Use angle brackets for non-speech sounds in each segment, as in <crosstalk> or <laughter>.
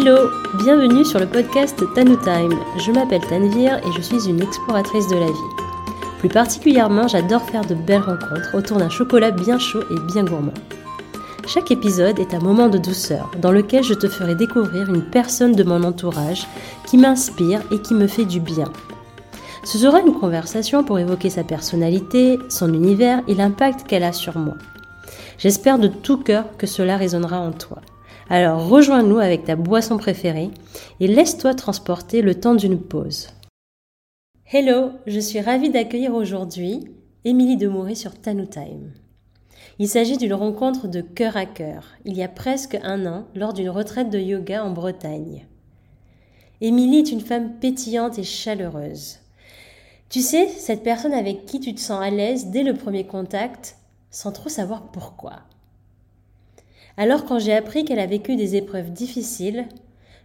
Hello, bienvenue sur le podcast Tanu Time. Je m'appelle Tanvir et je suis une exploratrice de la vie. Plus particulièrement, j'adore faire de belles rencontres autour d'un chocolat bien chaud et bien gourmand. Chaque épisode est un moment de douceur dans lequel je te ferai découvrir une personne de mon entourage qui m'inspire et qui me fait du bien. Ce sera une conversation pour évoquer sa personnalité, son univers et l'impact qu'elle a sur moi. J'espère de tout cœur que cela résonnera en toi. Alors rejoins-nous avec ta boisson préférée et laisse-toi transporter le temps d'une pause. Hello, je suis ravie d'accueillir aujourd'hui Émilie Demoury sur Tanu Time. Il s'agit d'une rencontre de cœur à cœur, il y a presque un an, lors d'une retraite de yoga en Bretagne. Émilie est une femme pétillante et chaleureuse. Tu sais, cette personne avec qui tu te sens à l'aise dès le premier contact, sans trop savoir pourquoi. Alors quand j'ai appris qu'elle a vécu des épreuves difficiles,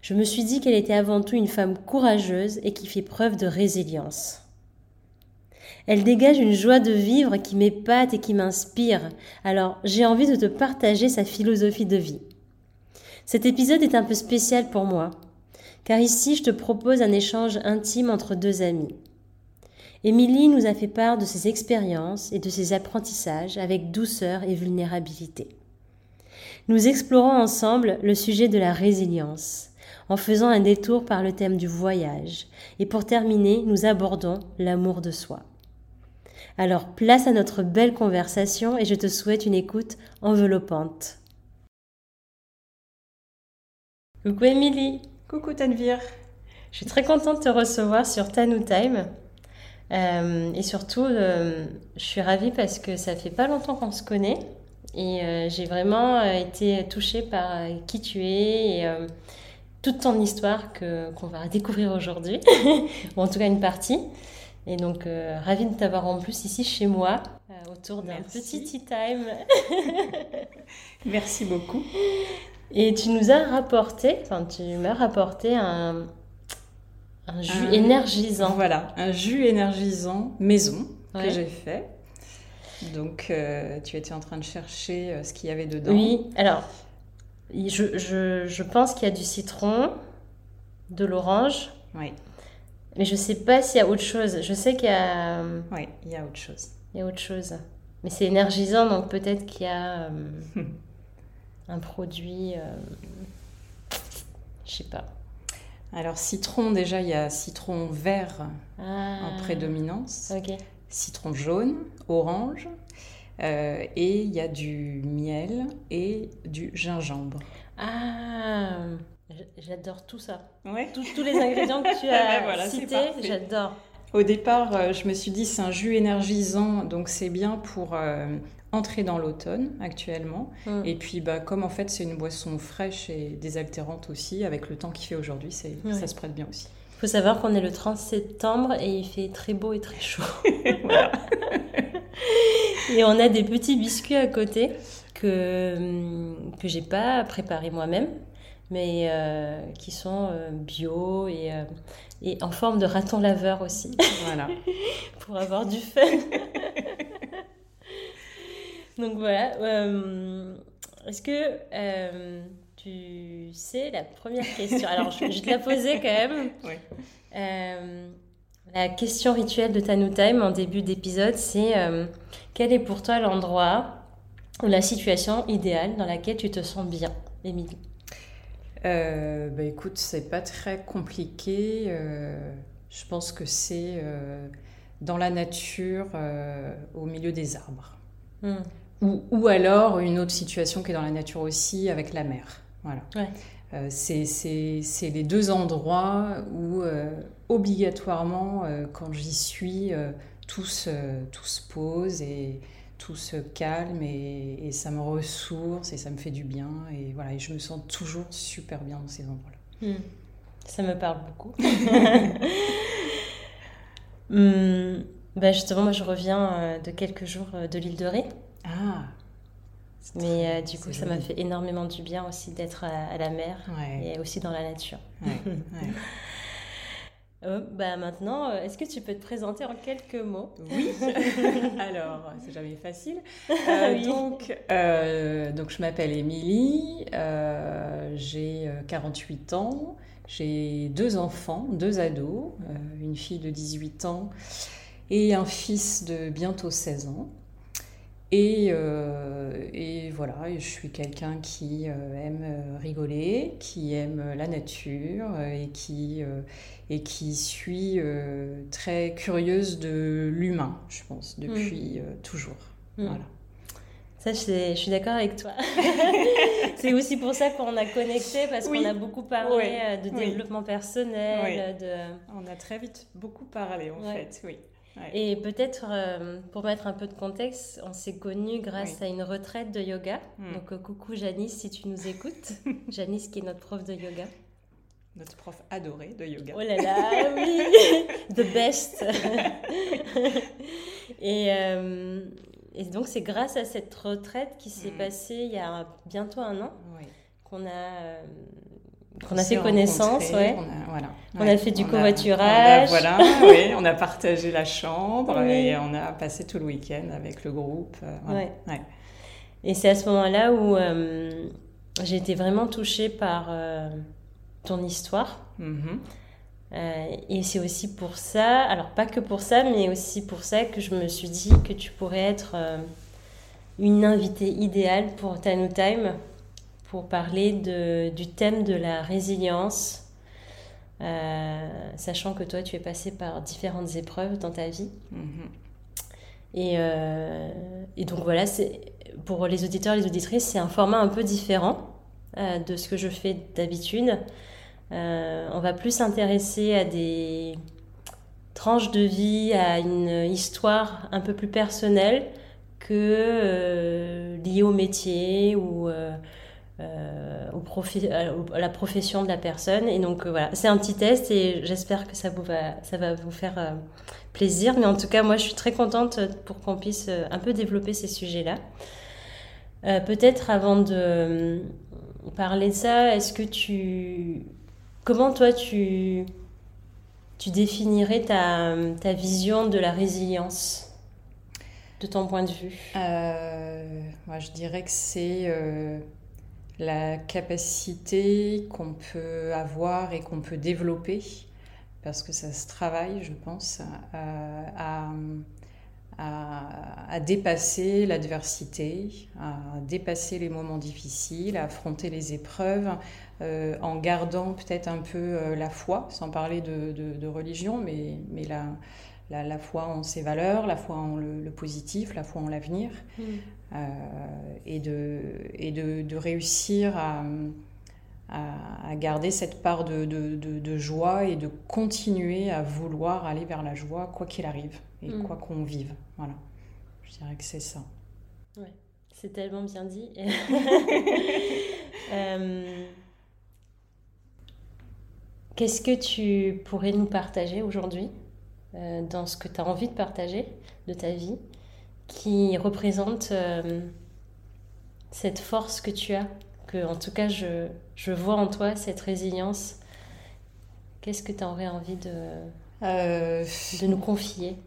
je me suis dit qu'elle était avant tout une femme courageuse et qui fait preuve de résilience. Elle dégage une joie de vivre qui m'épate et qui m'inspire, alors j'ai envie de te partager sa philosophie de vie. Cet épisode est un peu spécial pour moi, car ici je te propose un échange intime entre deux amis. Émilie nous a fait part de ses expériences et de ses apprentissages avec douceur et vulnérabilité. Nous explorons ensemble le sujet de la résilience, en faisant un détour par le thème du voyage. Et pour terminer, nous abordons l'amour de soi. Alors place à notre belle conversation et je te souhaite une écoute enveloppante. Coucou Émilie. Coucou Tanvir. Je suis très contente de te recevoir sur Tanu Time. Euh, et surtout, euh, je suis ravie parce que ça fait pas longtemps qu'on se connaît. Et euh, j'ai vraiment euh, été touchée par euh, qui tu es et toute ton histoire que, qu'on va découvrir aujourd'hui, <laughs> ou en tout cas une partie. Et donc, ravie de t'avoir en plus ici chez moi, autour d'un petit tea time. <laughs> Merci beaucoup. Et tu nous as rapporté, enfin, tu m'as rapporté un, un jus énergisant. Voilà, un jus énergisant maison que j'ai fait. Donc, euh, tu étais en train de chercher euh, ce qu'il y avait dedans. Oui, alors, je, je, je pense qu'il y a du citron, de l'orange. Oui. Mais je ne sais pas s'il y a autre chose. Je sais qu'il y a. Euh, oui, il y a autre chose. Il y a autre chose. Mais c'est énergisant, donc peut-être qu'il y a <laughs> un produit. Euh, je sais pas. Alors, citron, déjà, il y a citron vert ah. en prédominance. Ok citron jaune, orange, euh, et il y a du miel et du gingembre. Ah, j'adore tout ça. Ouais. tous les ingrédients que tu <laughs> as voilà, cités, j'adore. Au départ, euh, je me suis dit c'est un jus énergisant, donc c'est bien pour euh, entrer dans l'automne actuellement. Mm. Et puis, bah, comme en fait c'est une boisson fraîche et désaltérante aussi, avec le temps qu'il fait aujourd'hui, ça se prête bien aussi faut savoir qu'on est le 30 septembre et il fait très beau et très chaud. <laughs> et on a des petits biscuits à côté que, hum, que j'ai pas préparé moi-même, mais euh, qui sont euh, bio et, euh, et en forme de raton laveur aussi. Voilà. <laughs> Pour avoir du fun. <laughs> Donc voilà. Est-ce que tu sais, la première question. Alors, je, vais te la poser quand même. <laughs> Euh, la question rituelle de Tanu Time en début d'épisode, c'est euh, quel est pour toi l'endroit ou la situation idéale dans laquelle tu te sens bien, Émilie? Euh, bah écoute, c'est pas très compliqué. je pense que c'est dans la nature, au milieu des arbres. Hmm. Ou, ou, alors une autre situation qui est dans la nature aussi, avec la mer. Voilà. Euh, c'est les deux endroits où euh, obligatoirement, euh, quand j'y suis, tout se, tout, se, pose et tout se calme et, ça me ressource et ça me fait du bien. Et voilà, et je me sens toujours super bien dans ces endroits-là. Hmm. Ça me parle beaucoup. <laughs> bah justement, moi je reviens de quelques jours de l'île de Ré. Ah mais euh, du coup, ça m'a fait énormément du bien aussi d'être à, la mer et aussi dans la nature. Euh, <laughs> bah maintenant, euh, est-ce que tu peux te présenter en quelques mots Oui, <laughs> alors c'est jamais facile. <laughs> donc, donc, je m'appelle Émilie, j'ai 48 ans, j'ai deux enfants, deux ados, une fille de 18 ans et un fils de bientôt 16 ans. Et, euh, et, voilà, je suis quelqu'un qui euh, aime euh, rigoler, qui aime la nature et qui, et qui suis très curieuse de l'humain, je pense, depuis mm. toujours. Mm. Voilà. Ça, je suis, d'accord avec toi. <laughs> c'est aussi pour ça qu'on a connecté, parce qu'on a beaucoup parlé de développement personnel. De... On a très vite beaucoup parlé, en fait, oui. Et peut-être, euh, pour mettre un peu de contexte, on s'est connus grâce à une retraite de yoga. Hmm. Donc, euh, coucou Janice, si tu nous écoutes. <laughs> Janice, qui est notre prof de yoga. Notre prof adoré de yoga. Oh là là, <laughs> oui The best <laughs> et, euh, et, donc, c'est grâce à cette retraite qui s'est hmm. passée il y a bientôt un an qu'on a on a fait connaissance, ouais. On a, voilà. on a fait du covoiturage. voilà, <laughs> oui, on a partagé la chambre et on a passé tout le week-end avec le groupe. Euh, ouais. Et c'est à ce moment-là où euh, j'ai été vraiment touchée par euh, ton histoire. Mm-hmm. et c'est aussi pour ça, alors pas que pour ça, mais aussi pour ça que je me suis dit que tu pourrais être une invitée idéale pour Tanu Time pour parler de, du thème de la résilience, euh, sachant que toi, tu es passé par différentes épreuves dans ta vie. Mm-hmm. Et, euh, et, donc voilà, pour les auditeurs et les auditrices, c'est un format un peu différent euh, de ce que je fais d'habitude. on va plus s'intéresser à des tranches de vie, à une histoire un peu plus personnelle que liée au métier ou euh, au profit, à la profession de la personne. Et donc euh, voilà, c'est un petit test et j'espère que ça, vous va, ça va vous faire euh, plaisir. Mais en tout cas, moi, je suis très contente pour qu'on puisse un peu développer ces sujets-là. Peut-être avant de parler de ça, est-ce que tu... Comment toi, tu, tu définirais ta, ta vision de la résilience de ton point de vue? Moi, je dirais que c'est la capacité qu'on peut avoir et qu'on peut développer, parce que ça se travaille, je pense, à, dépasser l'adversité, à dépasser les moments difficiles, à affronter les épreuves, euh, en gardant peut-être un peu euh, la foi, sans parler de, religion, mais, mais la, la, foi en ses valeurs, la foi en le, positif, la foi en l'avenir, mm. euh, et, de, et de, réussir à, à, garder cette part de, de, joie et de continuer à vouloir aller vers la joie quoi qu'il arrive et mm. quoi qu'on vive. Voilà, je dirais que c'est ça. Ouais, c'est tellement bien dit. <laughs> Euh, qu'est-ce que tu pourrais nous partager aujourd'hui? Dans ce que tu as envie de partager de ta vie, qui représente euh, cette force que tu as, que en tout cas je, je vois en toi, cette résilience. Qu'est-ce que tu aurais envie de, euh, de nous confier?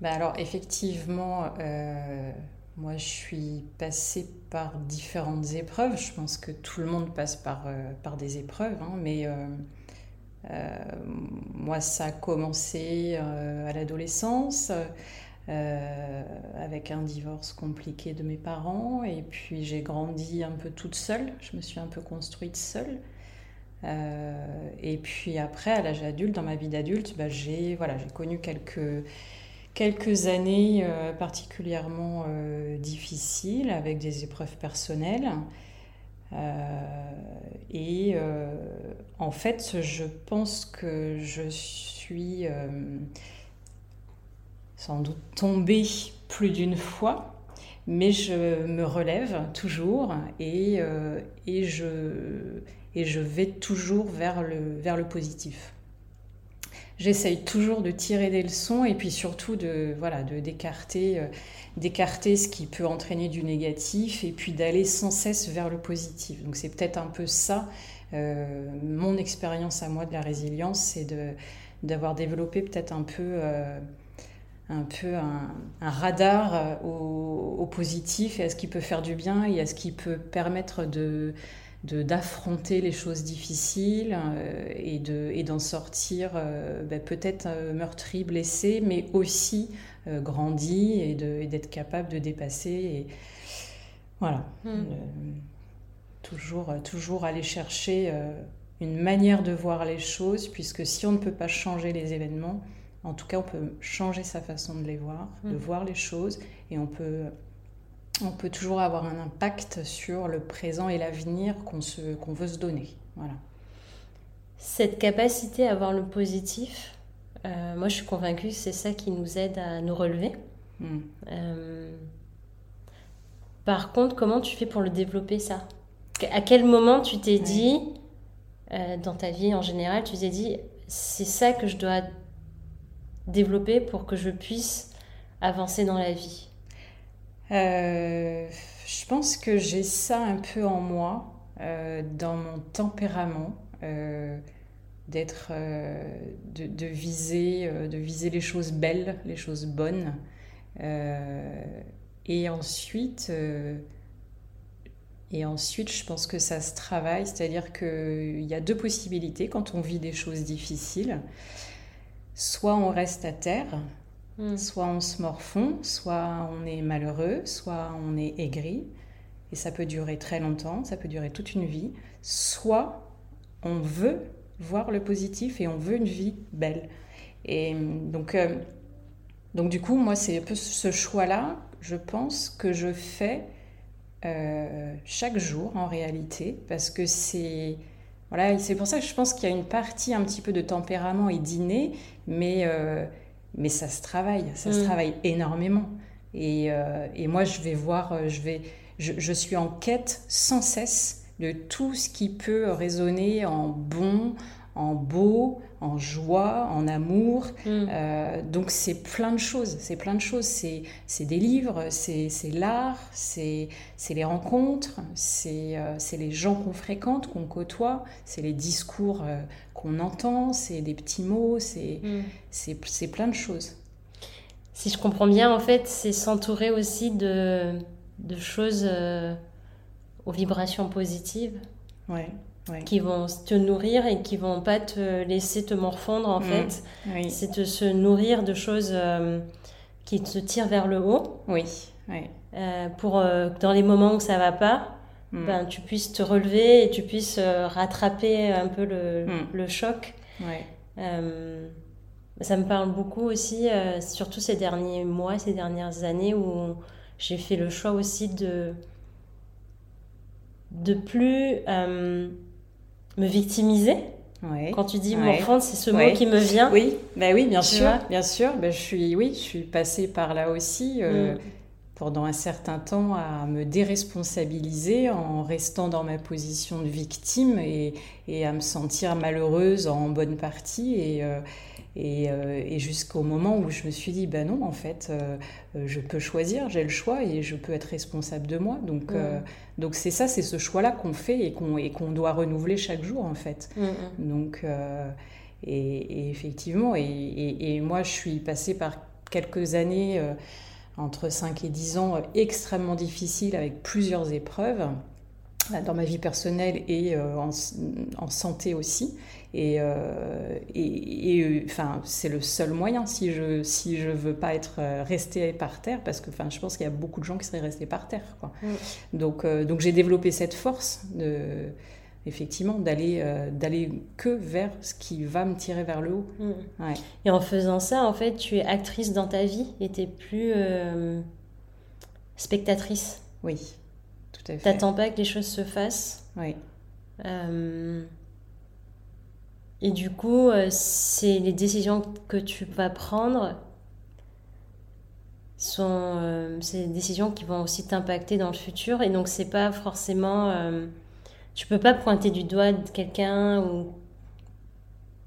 Bah alors effectivement, moi je suis passée par différentes épreuves. Je pense que tout le monde passe par, par des épreuves, hein, mais euh, moi, ça a commencé euh, à l'adolescence. Euh, avec un divorce compliqué de mes parents et puis j'ai grandi un peu toute seule, je me suis un peu construite seule. et puis après, à l'âge adulte, dans ma vie d'adulte, bah, j'ai voilà, connu quelques, quelques années particulièrement difficiles avec des épreuves personnelles. Euh, et euh, en fait, je pense que je suis euh, sans doute tombée plus d'une fois, mais je me relève toujours et, et, je, et je vais toujours vers le, vers le positif j'essaye toujours de tirer des leçons et puis surtout de voilà de d'écarter euh, d'écarter ce qui peut entraîner du négatif et puis d'aller sans cesse vers le positif. Donc c'est peut-être un peu ça mon expérience à moi de la résilience, c'est d'avoir développé peut-être un peu un peu un, radar euh, au, positif et à ce qui peut faire du bien et à ce qui peut permettre de d'affronter les choses difficiles euh, et de et d'en sortir euh, ben, peut-être meurtri, blessé, mais aussi grandi et d'être capable de dépasser et voilà. Hmm. toujours, toujours aller chercher une manière de voir les choses, puisque si on ne peut pas changer les événements, en tout cas, on peut changer sa façon de les voir, de mm. voir les choses, et on peut, on peut toujours avoir un impact sur le présent et l'avenir qu'on qu'on veut se donner. Voilà. Cette capacité à voir le positif, euh, moi je suis convaincue que c'est ça qui nous aide à nous relever. Mm. Euh, par contre, comment tu fais pour le développer ça? À quel moment tu t'es dit, euh, dans ta vie en général, tu t'es dit, c'est ça que je dois développer pour que je puisse avancer dans la vie? Je pense que j'ai ça un peu en moi, euh, dans mon tempérament, euh, d'être, de, viser, de viser les choses belles, les choses bonnes. et ensuite, et ensuite, je pense que ça se travaille, c'est-à-dire qu'il y a deux possibilités quand on vit des choses difficiles soit on reste à terre, hmm. soit on se morfond, soit on est malheureux, soit on est aigri. Et ça peut durer très longtemps, ça peut durer toute une vie. Soit on veut voir le positif et on veut une vie belle. Et donc, euh, donc du coup, moi, c'est un peu ce choix-là, je pense, que je fais euh, chaque jour en réalité, parce que c'est voilà, c'est pour ça que je pense qu'il y a une partie un petit peu de tempérament et d'inné, mais, euh, mais ça se travaille, ça se mm. travaille énormément. Et, euh, et, moi, je vais voir, euh, je, vais, je, je, suis en quête sans cesse de tout ce qui peut résonner en bon, en beau, en joie, en amour. Mm. Euh, donc c'est plein de choses, c'est plein de choses. C'est des livres, c'est l'art, c'est les rencontres, euh, c'est les gens qu'on fréquente, qu'on côtoie, c'est les discours euh, qu'on entend, c'est des petits mots, mm. c'est plein de choses. Si je comprends bien, en fait, c'est s'entourer aussi de, de choses aux vibrations positives. Ouais qui vont te nourrir et qui vont pas te laisser te morfondre en mm. fait. C'est de se nourrir de choses euh, qui te tirent vers le haut. Oui. Euh, pour euh, dans les moments où ça va pas, mm. ben, tu puisses te relever et tu puisses rattraper un peu le, mm. le choc. ça me parle beaucoup aussi, surtout ces derniers mois, ces dernières années où j'ai fait le choix aussi de de plus me victimiser. Quand tu dis ouais. c'est ce mot qui me vient. Oui, bah oui, bien sûr, bien sûr. Bah, je suis, oui, je suis passée par là aussi euh, mm. pendant un certain temps à me déresponsabiliser en restant dans ma position de victime et, et à me sentir malheureuse en bonne partie et, euh, euh, et, jusqu'au moment où je me suis dit, ben non, en fait, euh, euh, je peux choisir, j'ai le choix et je peux être responsable de moi. Donc, donc c'est ça, c'est ce choix-là qu'on fait et qu'on qu'on doit renouveler chaque jour, en fait. Donc, et, effectivement, et, moi, je suis passée par quelques années, entre 5 et 10 ans, extrêmement difficiles avec plusieurs épreuves dans ma vie personnelle et en, en, santé aussi. Et, euh, et, euh, enfin, c'est le seul moyen si je si je veux pas être euh, resté par terre, parce que enfin, je pense qu'il y a beaucoup de gens qui seraient restés par terre. Quoi. Mm. Donc, donc j'ai développé cette force de effectivement d'aller d'aller que vers ce qui va me tirer vers le haut. Mm. Et en faisant ça, en fait, tu es actrice dans ta vie et tu plus spectatrice. Oui, tout à fait. T'attends pas que les choses se fassent. Oui. Et du coup, euh, c'est les décisions que tu vas prendre sont euh, des décisions qui vont aussi t'impacter dans le futur et donc c'est pas forcément euh, tu peux pas pointer du doigt de quelqu'un ou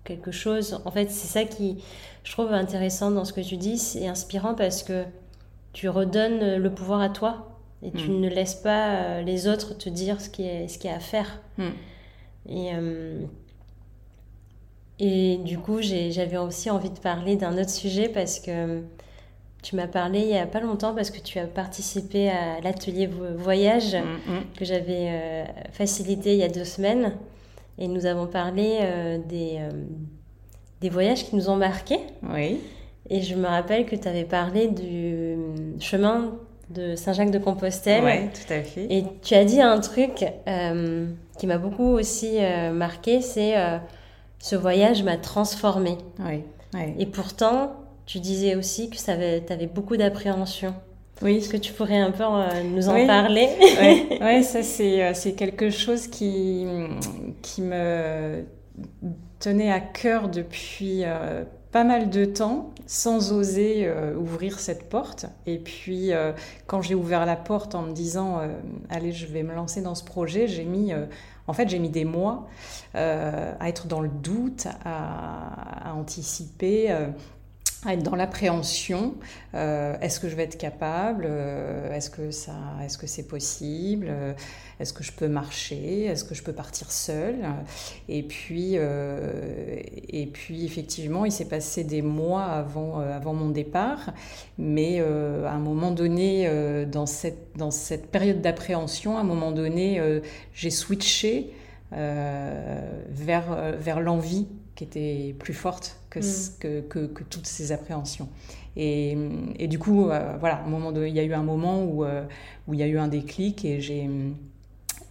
quelque chose en fait c'est ça qui je trouve intéressant dans ce que tu dis c'est inspirant parce que tu redonnes le pouvoir à toi et tu mm. ne laisses pas les autres te dire ce qui est ce qu'il y a à faire mm. Et, et du coup, j'avais aussi envie de parler d'un autre sujet parce que tu m'as parlé il n'y a pas longtemps parce que tu as participé à l'atelier voyage mm, que j'avais euh, facilité il y a deux semaines. Et nous avons parlé euh, des, euh, des voyages qui nous ont marqués. Oui. Et je me rappelle que tu avais parlé du chemin de Saint-Jacques-de-Compostelle. Oui, tout à fait. Et tu as dit un truc qui m'a beaucoup aussi marqué, c'est ce voyage m'a transformé. Oui, oui. Et pourtant, tu disais aussi que tu avais beaucoup d'appréhension. Oui. Est-ce que tu pourrais un peu euh, nous en parler? Oui, <laughs> ouais, ça euh, c'est quelque chose qui, qui me tenait à cœur depuis euh, pas mal de temps sans oser ouvrir cette porte. Et puis quand j'ai ouvert la porte en me disant allez je vais me lancer dans ce projet, j'ai mis en fait j'ai mis des mois à être dans le doute, à, à anticiper être dans l'appréhension. Euh, est-ce que je vais être capable euh, Est-ce que ça, est-ce que c'est possible Est-ce que je peux marcher Est-ce que je peux partir seule? Et puis, euh, et puis effectivement, il s'est passé des mois avant, avant mon départ, mais à un moment donné, dans cette, dans cette période d'appréhension, à un moment donné, j'ai switché vers, vers l'envie qui était plus forte que, mm. que, que, toutes ces appréhensions. Et, et du coup, euh, voilà, un moment de, il y a eu un moment où, euh, où il y a eu un déclic et j'ai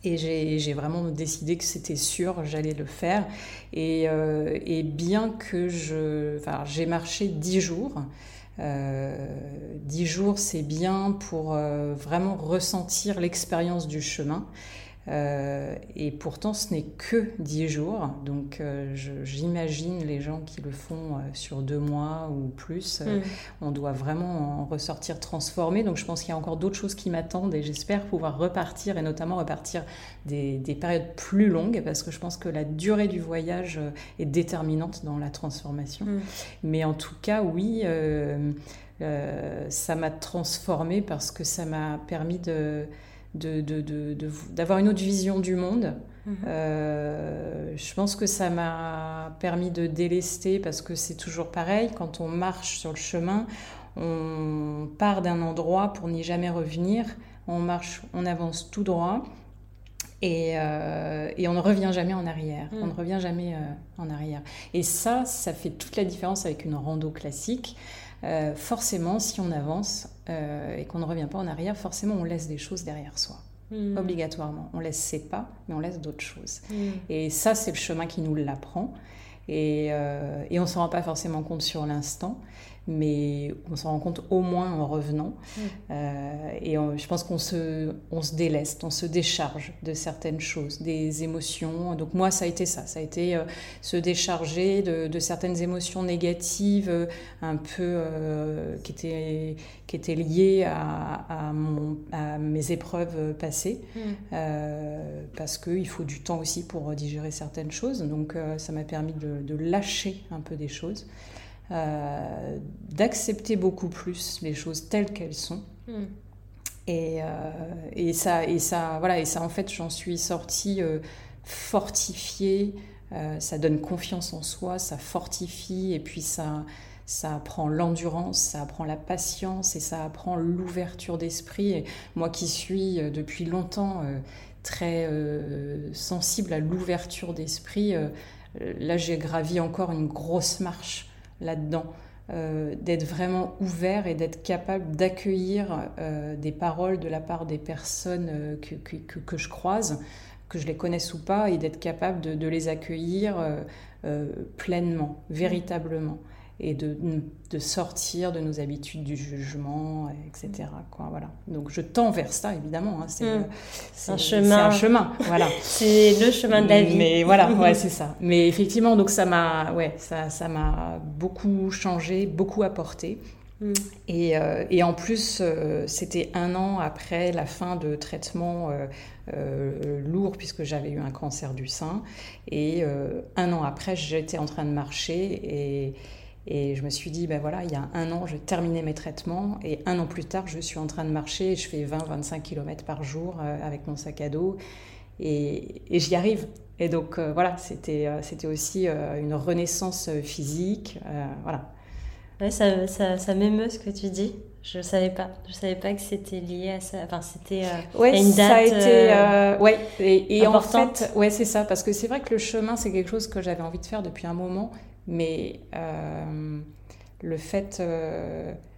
et j'ai vraiment décidé que c'était sûr, j'allais le faire. Et, euh, et, bien que je... Enfin, j'ai marché dix jours. dix jours, c'est bien pour vraiment ressentir l'expérience du chemin. Euh, et pourtant, ce n'est que 10 jours. Donc, euh, j'imagine les gens qui le font euh, sur deux mois ou plus. Mm. On doit vraiment en ressortir transformé. Donc, je pense qu'il y a encore d'autres choses qui m'attendent et j'espère pouvoir repartir et notamment repartir des, des, périodes plus longues parce que je pense que la durée du voyage est déterminante dans la transformation. Mm. Mais en tout cas, oui. ça m'a transformé parce que ça m'a permis de, d'avoir une autre vision du monde. Mhm. Euh, je pense que ça m'a permis de délester parce que c'est toujours pareil, quand on marche sur le chemin, on part d'un endroit pour n'y jamais revenir, on marche, on avance tout droit et, euh, et on ne revient jamais en arrière. On ne mhm. revient jamais euh, en arrière. Et ça, ça fait toute la différence avec une rando classique. Euh, forcément, si on avance euh, et qu'on ne revient pas en arrière, forcément, on laisse des choses derrière soi. Hmm. Obligatoirement. On laisse ses pas, mais on laisse d'autres choses. Hmm. Et ça, c'est le chemin qui nous l'apprend. Et, euh, et on ne s'en rend pas forcément compte sur l'instant mais on s'en rend compte au moins en revenant. Euh, et je pense qu'on se, on se déleste, on se décharge de certaines choses, des émotions. Donc moi, ça a été ça, ça a été euh, se décharger de, certaines émotions négatives, euh, un peu qui, étaient, qui étaient liées à, mon, à mes épreuves passées, mm. parce qu'il faut du temps aussi pour digérer certaines choses. Donc ça m'a permis de, de lâcher un peu des choses. Euh, d'accepter beaucoup plus les choses telles qu'elles sont. Hmm. Et, euh, et, ça, et ça, voilà, et ça, en fait, j'en suis sortie euh, fortifiée. ça donne confiance en soi, ça fortifie, et puis ça, ça apprend l'endurance, ça apprend la patience, et ça apprend l'ouverture d'esprit. Et moi, qui suis depuis longtemps très sensible à l'ouverture d'esprit, là, j'ai gravi encore une grosse marche là-dedans. Euh, d'être vraiment ouvert et d'être capable d'accueillir euh, des paroles de la part des personnes euh, que, que, que, je croise, que je les connaisse ou pas, et d'être capable de, de, les accueillir pleinement, véritablement et de, de, sortir de nos habitudes du jugement, etc. Quoi, voilà. Donc je tends vers ça, évidemment. Hein. C'est un chemin. un chemin, voilà. <laughs> c'est le chemin de la vie. Mais voilà, <laughs> ouais, c'est ça. Mais effectivement, donc ça m'a, ouais, ça, ça m'a beaucoup changé, beaucoup apporté. Hmm. Et, euh, et, en plus, euh, c'était un an après la fin de traitement euh, lourd, puisque j'avais eu un cancer du sein. Et un an après, j'étais en train de marcher et et je me suis dit, ben voilà, il y a un an, j'ai terminé mes traitements. Et un an plus tard, je suis en train de marcher et je fais 20-25 km par jour euh, avec mon sac à dos. Et, j'y arrive. Et donc voilà, c'était c'était aussi une renaissance physique. voilà. Ouais, ça, ça, ça m'émeut ce que tu dis. Je savais pas. Je savais pas que c'était lié à ça. Enfin, c'était euh, ouais, une date. Ça a été, euh, euh, ouais. Et, et en fait, ouais, c'est ça. Parce que c'est vrai que le chemin, c'est quelque chose que j'avais envie de faire depuis un moment, mais le fait,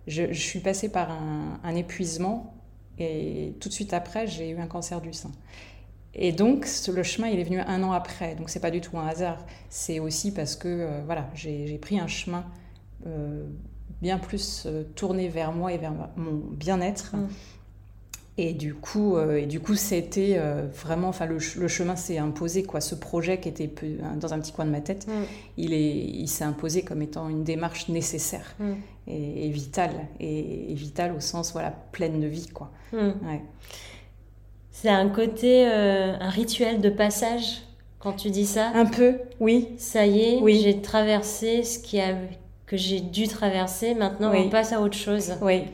je, je, suis passée par un, épuisement et tout de suite après, j'ai eu un cancer du sein. Et donc, le chemin, il est venu un an après. Donc, c'est pas du tout un hasard. C'est aussi parce que, voilà, j'ai pris un chemin bien plus euh, tourné vers moi et vers mon bien-être. Mm. Et du coup, euh, et du coup, c'était euh, vraiment, enfin, le, chemin s'est imposé, quoi. Ce projet qui était dans un petit coin de ma tête, mm. il est, il s'est imposé comme étant une démarche nécessaire mm. et, vitale, et, vitale au sens, voilà, pleine de vie, quoi. C'est un côté, un rituel de passage quand tu dis ça? Un peu, oui. Ça y est, oui. j'ai traversé ce qui a que j'ai dû traverser. Maintenant, on passe à autre chose. Oui,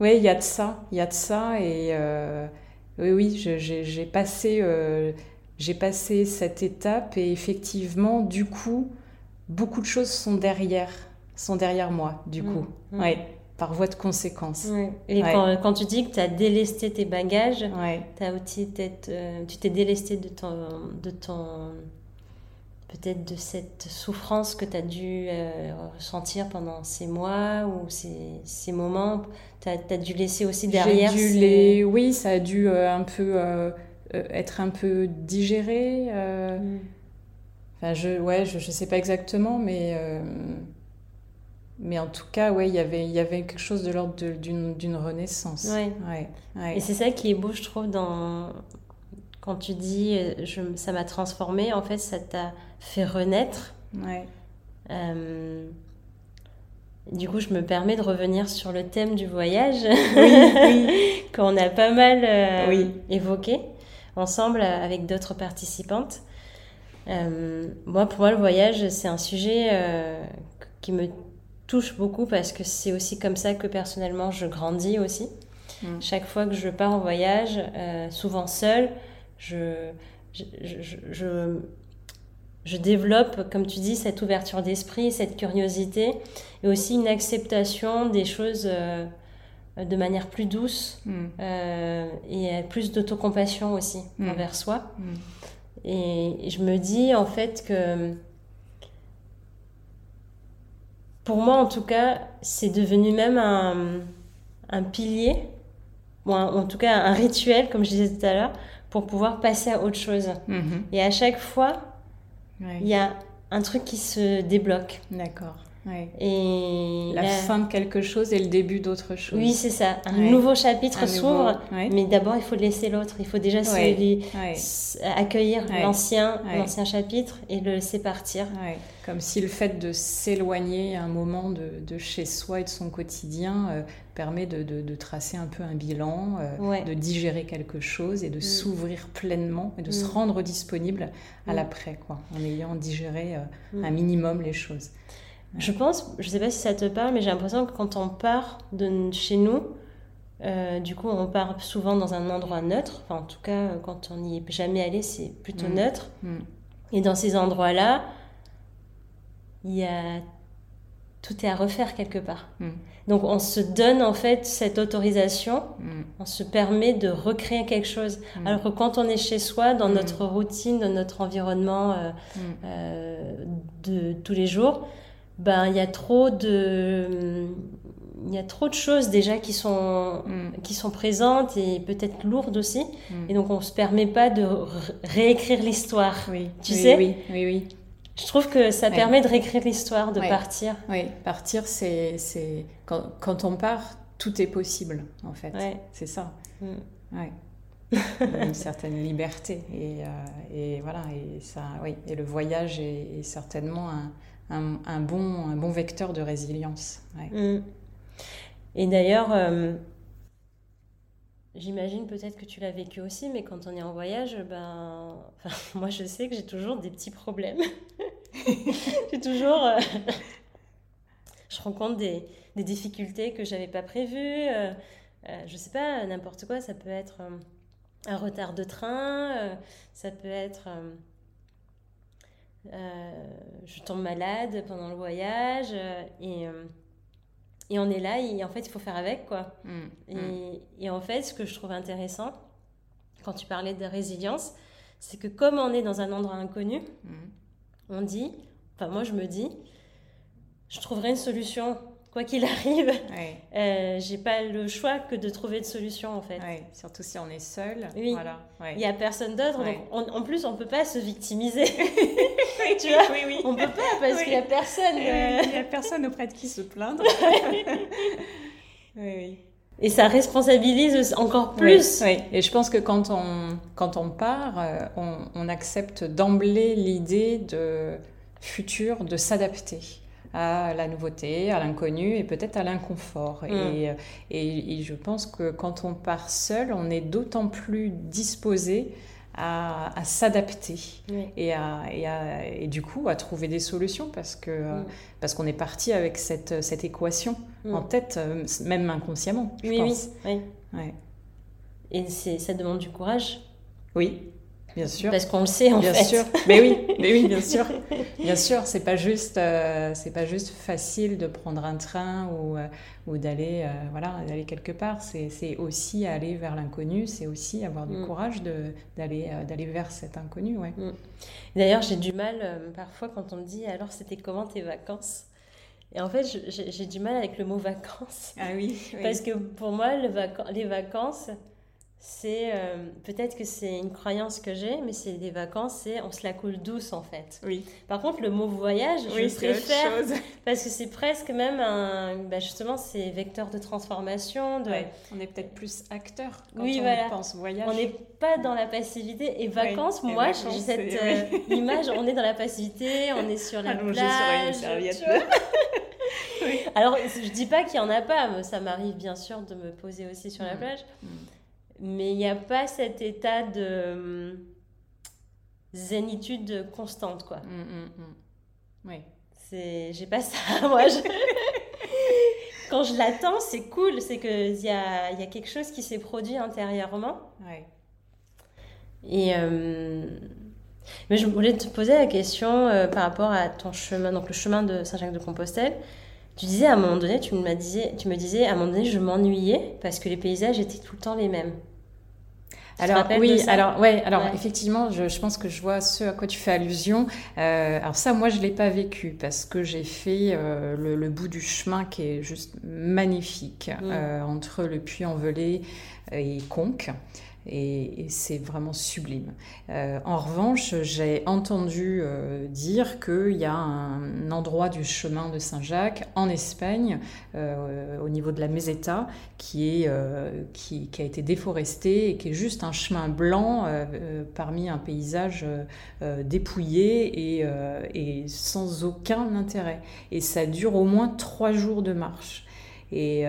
oui, il y a de ça, il y a de ça. Et euh, oui, oui, j'ai passé, euh, j'ai passé cette étape et effectivement, du coup, beaucoup de choses sont derrière, sont derrière moi, du coup. Mm, mm. Ouais, par voie de conséquence. Et quand, quand, tu dis que tu as délesté tes bagages, as aussi euh, tu t'es délesté de ton, de ton peut-être de cette souffrance que tu as dû euh, ressentir pendant ces mois ou ces, ces moments Tu as, dû laisser aussi derrière dû les... Oui, ça a dû euh, un peu euh, être un peu digéré. Mm. Enfin, je ouais, je, je sais pas exactement, mais mais en tout cas, ouais, il y avait il y avait quelque chose de l'ordre d'une renaissance. Ouais. Ouais, Et c'est ça qui est beau, je trouve, dans quand tu dis je, ça m'a transformé, en fait, ça t'a fait renaître. Ouais. Euh, du coup, je me permets de revenir sur le thème du voyage, oui, <laughs> qu'on a pas mal euh, évoqué ensemble avec d'autres participantes. Euh, moi, pour moi, le voyage, c'est un sujet qui me touche beaucoup parce que c'est aussi comme ça que personnellement je grandis aussi. Mm. Chaque fois que je pars en voyage, souvent seule, je, je, je, je développe, comme tu dis, cette ouverture d'esprit, cette curiosité, et aussi une acceptation des choses euh, de manière plus douce mm. euh, et plus d'autocompassion aussi mm. envers soi. Mm. Et, je me dis en fait que, pour moi en tout cas, c'est devenu même un, un pilier, ou en tout cas un rituel, comme je disais tout à l'heure, pour pouvoir passer à autre chose. Mm-hmm. Et à chaque fois, il y a un truc qui se débloque. D'accord. Et la, fin de quelque chose et le début d'autre chose. Oui, c'est ça. Un nouveau chapitre s'ouvre, mais d'abord il faut laisser l'autre. Il faut déjà accueillir l'ancien, l'ancien chapitre et le laisser partir. Comme si le fait de s'éloigner un moment de, de, chez soi et de son quotidien euh, permet de, de, tracer un peu un bilan, euh, de digérer quelque chose et de mm. s'ouvrir pleinement et de se mm. rendre disponible à mm. l'après, quoi, en ayant digéré euh, un minimum les choses. Je pense, je sais pas si ça te parle, mais j'ai l'impression que quand on part de chez nous, euh, du coup, on part souvent dans un endroit neutre. Enfin, en tout cas, quand on n'y est jamais allé, c'est plutôt mm. neutre. Mm. Et dans ces endroits-là, il y a tout est à refaire quelque part. Mm. Donc, on se donne en fait cette autorisation. On se permet de recréer quelque chose. Alors que quand on est chez soi, dans notre routine, dans notre environnement euh, euh, de tous les jours, ben il y a trop de il y a trop de choses déjà qui sont mm. qui sont présentes et peut-être lourdes aussi. Mm. et donc on se permet pas de réécrire l'histoire oui. tu sais? oui oui oui. Je trouve que ça permet de réécrire l'histoire de partir. Oui partir c'est c'est quand, quand, on part tout est possible en fait. C'est ça. Mm. ouais. <laughs> Une certaine liberté. Et, euh, et, voilà et ça oui et le voyage est certainement un un, bon, un bon vecteur de résilience. Mm. Et d'ailleurs, euh, j'imagine peut-être que tu l'as vécu aussi, mais quand on est en voyage, ben, <laughs> moi je sais que j'ai toujours des petits problèmes. <laughs> j'ai toujours... Euh, <laughs> je rencontre des, des difficultés que j'avais pas prévues. Euh, je sais pas, n'importe quoi, ça peut être un retard de train, ça peut être je tombe malade pendant le voyage et, et on est là et en fait il faut faire avec quoi. Mm. Et, et, en fait ce que je trouve intéressant quand tu parlais de résilience, c'est que comme on est dans un endroit inconnu, mm. on dit, enfin moi je me dis, je trouverai une solution quoi qu'il arrive. Euh, j'ai pas le choix que de trouver une solution en fait. Surtout si on est seul. Oui. Voilà. Il y a personne d'autre. en plus, on peut pas se victimiser. <laughs> tu vois oui, oui. On peut pas parce qu'il y a personne. Euh. Il y a personne auprès de qui se plaindre. <laughs> oui. Et ça responsabilise encore plus. Oui, Et je pense que quand on, quand on part, euh, on, on accepte d'emblée l'idée de futur de s'adapter à la nouveauté, à l'inconnu et peut-être à l'inconfort. Mm. Et, et, je pense que quand on part seul, on est d'autant plus disposé à, s'adapter et, à, et, et, du coup à trouver des solutions parce que mm. parce qu'on est parti avec cette, cette équation mm. en tête, euh, même inconsciemment. Je oui, pense. oui, oui. Ouais. Et ça demande du courage? Oui, Bien sûr. Parce qu'on le sait en bien fait. Sûr. Mais oui, mais oui, bien sûr. <laughs> Bien sûr, c'est pas juste, euh, c'est pas juste facile de prendre un train ou, euh, ou d'aller, euh, voilà, d'aller quelque part. C'est aussi aller vers l'inconnu. C'est aussi avoir du mm. courage d'aller d'aller vers cet inconnu, ouais. Mm. D'ailleurs, j'ai du mal parfois quand on me dit alors c'était comment tes vacances? Et en fait, j'ai du mal avec le mot vacances. Ah oui. Parce que pour moi, le les vacances, c'est euh, peut-être que c'est une croyance que j'ai, mais c'est des vacances, c'est on se la coule douce en fait. Oui. Par contre, le mot voyage, je préfère <laughs> parce que c'est presque même un, bah, justement, c'est vecteur de transformation. De... On est peut-être plus acteur quand on pense voyage. On n'est pas dans la passivité et vacances. moi, j'ai cette euh, image, on est dans la passivité, on est sur la Allongé plage. Sur une serviette. <laughs> Alors, je dis pas qu'il y en a pas, ça m'arrive bien sûr de me poser aussi sur la mm. plage. Mm mais il n'y a pas cet état de hum, zénitude constante, quoi. Hum, hum, oui. C'est... J'ai pas ça, <laughs> moi. Quand je l'attends, c'est cool, c'est qu'il y a, y a quelque chose qui s'est produit intérieurement. Ouais. Et... Mais je voulais te poser la question euh, par rapport à ton chemin, donc le chemin de Saint-Jacques-de-Compostelle. Tu disais à un moment donné, tu me, disais, tu me disais à un moment donné, je m'ennuyais parce que les paysages étaient tout le temps les mêmes. Alors oui, alors ouais, alors effectivement, je, je, pense que je vois ce à quoi tu fais allusion. Euh, alors ça, moi, je l'ai pas vécu parce que j'ai fait euh, le, bout du chemin qui est juste magnifique mm. euh, entre le Puy-en-Velay et Conques et, c'est vraiment sublime. Euh, en revanche, j'ai entendu euh, dire qu'il y a un endroit du chemin de Saint-Jacques en Espagne, euh, au niveau de la Meseta, qui, a été déforesté et qui est juste un chemin blanc parmi un paysage dépouillé et, et, sans aucun intérêt. Et ça dure au moins trois jours de marche. Et,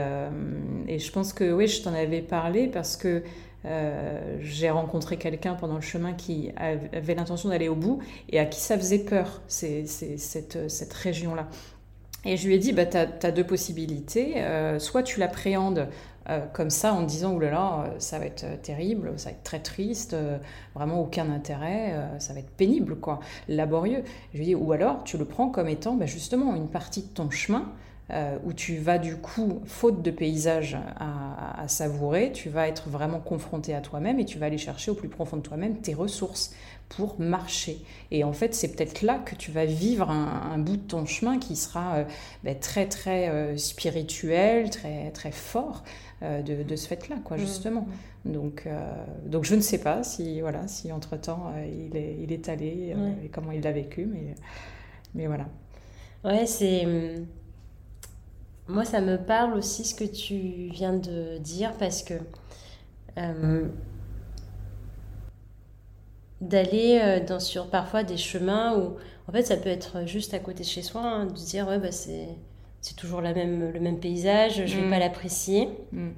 et je pense que oui, je t'en avais parlé parce que euh, j'ai rencontré quelqu'un pendant le chemin qui avait l'intention d'aller au bout et à qui ça faisait peur, cette, cette région-là. Et je lui ai dit, bah, tu as, deux possibilités. Euh, soit tu l'appréhendes euh, comme ça en disant, oulala, là là, ça va être terrible, ça va être très triste, vraiment aucun intérêt, ça va être pénible, quoi, laborieux. Je lui ai dit, ou alors tu le prends comme étant bah, justement une partie de ton chemin euh, où tu vas du coup, faute de paysage à, savourer, tu vas être vraiment confronté à toi-même et tu vas aller chercher au plus profond de toi-même tes ressources pour marcher. Et en fait, c'est peut-être là que tu vas vivre un, bout de ton chemin qui sera euh, ben, très très euh, spirituel, très très fort de, ce fait-là, quoi, mmh. justement. Donc, donc je ne sais pas si voilà, si entre temps il est il est allé et comment il l'a vécu, mais mais voilà. Ouais, c'est hum, moi, ça me parle aussi ce que tu viens de dire parce que euh, d'aller euh, dans sur parfois des chemins où en fait ça peut être juste à côté de chez soi, hein, de dire ouais bah c'est c'est toujours la même le même paysage, je vais mm. pas l'apprécier. Mm.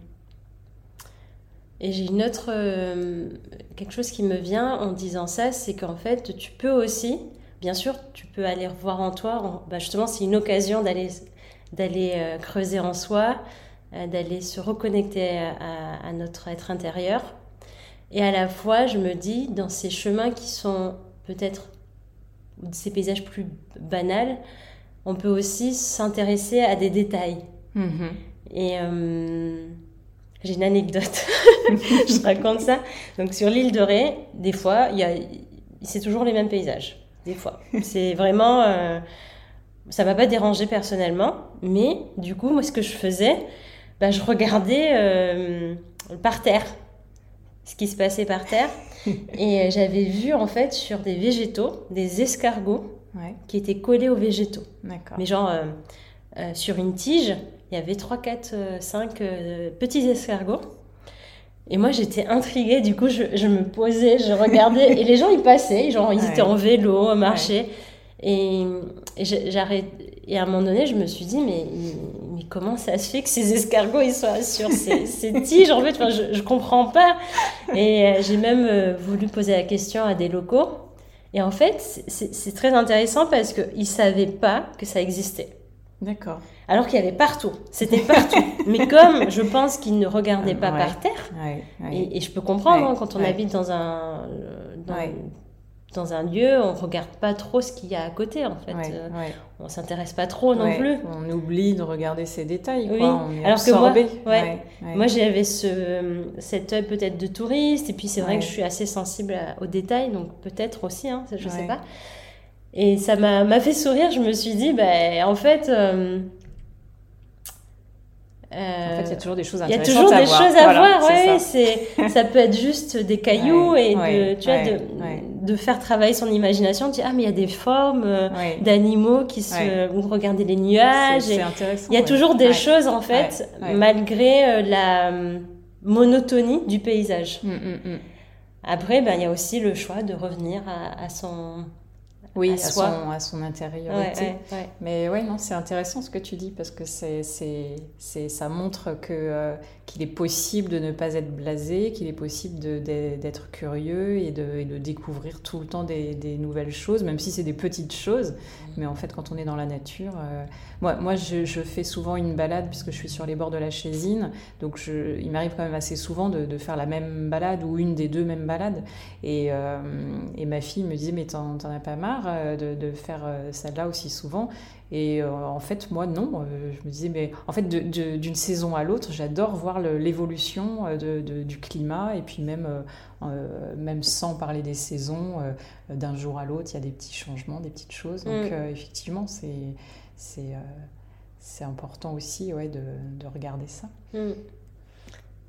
Et j'ai une autre euh, quelque chose qui me vient en disant ça, c'est qu'en fait tu peux aussi, bien sûr, tu peux aller revoir en toi. bah justement, c'est une occasion d'aller d'aller euh, creuser en soi, euh, d'aller se reconnecter à, notre être intérieur. Et à la fois, je me dis, dans ces chemins qui sont peut-être ces paysages plus banals, on peut aussi s'intéresser à des détails. Mhm. Et euh, j'ai une anecdote, <laughs> je raconte ça. Donc sur l'île de Ré, des fois, c'est toujours les mêmes paysages. Des fois. C'est vraiment... Euh, ça m'a pas dérangé personnellement, mais du coup, moi, ce que je faisais, bah, je regardais euh, par terre ce qui se passait par terre. <laughs> et euh, j'avais vu en fait sur des végétaux des escargots qui étaient collés aux végétaux. Mais genre euh, sur une tige, il y avait 3, 4, 5 petits escargots. Et moi, j'étais intriguée. Du coup, je, je, me posais, je regardais. <laughs> et les gens, ils passaient. Genre, ils étaient en vélo, marchaient. Et, et j'arrête. Et à un moment donné, je me suis dit, mais, mais comment ça se fait que ces escargots ils soient sur ces, <laughs> ces tiges En fait, enfin, je ne comprends pas. Et euh, j'ai même euh, voulu poser la question à des locaux. Et en fait, c'est très intéressant parce qu'ils ne savaient pas que ça existait. D'accord. Alors qu'il y avait partout. C'était partout. <laughs> Mais comme je pense qu'ils ne regardaient pas par terre, Et, je peux comprendre hein, quand on habite dans un. Dans, dans un lieu, on regarde pas trop ce qu'il y a à côté en fait. Euh, on s'intéresse pas trop non plus. On oublie de regarder ces détails. Oui. Alors que moi, moi j'avais ce, cet œil peut-être de touriste et puis c'est vrai que je suis assez sensible aux détails donc peut-être aussi, hein, je sais pas. Et ça m'a fait sourire. Je me suis dit, ben en fait. Euh, en fait, il y a toujours des choses intéressantes Il y a toujours des choses à voir, oui. Ça. ça peut être juste des cailloux et de, tu vois, de, de, faire travailler son imagination. Tu dis, ah, mais il y a des formes euh, d'animaux qui se... Ou regarder les nuages. C'est intéressant. Il y a toujours des choses, en fait, malgré euh, la euh, monotonie du paysage. Mm, mm, mm. Après, ben, il y a aussi le choix de revenir à, à son oui, à, son, à son intériorité. Mais ouais, non, c'est intéressant ce que tu dis parce que c'est, c'est, ça montre que, euh, qu'il est possible de ne pas être blasé, qu'il est possible d'être curieux et de, de, découvrir tout le temps des, des, nouvelles choses, même si c'est des petites choses. Mais en fait, quand on est dans la nature, euh, moi, moi je, je, fais souvent une balade puisque je suis sur les bords de la Chésine, donc je, il m'arrive quand même assez souvent de, de, faire la même balade ou une des deux mêmes balades. Et, euh, et ma fille me disait, mais t'en, as pas marre euh, de, faire celle-là aussi souvent? Et euh, en fait, moi, non. je me disais, mais en fait, d'une saison à l'autre, j'adore voir l'évolution du climat. Et puis même, même sans parler des saisons, d'un jour à l'autre, il y a des petits changements, des petites choses. Donc, mm. effectivement, c'est important aussi ouais, de, de regarder ça. Mm.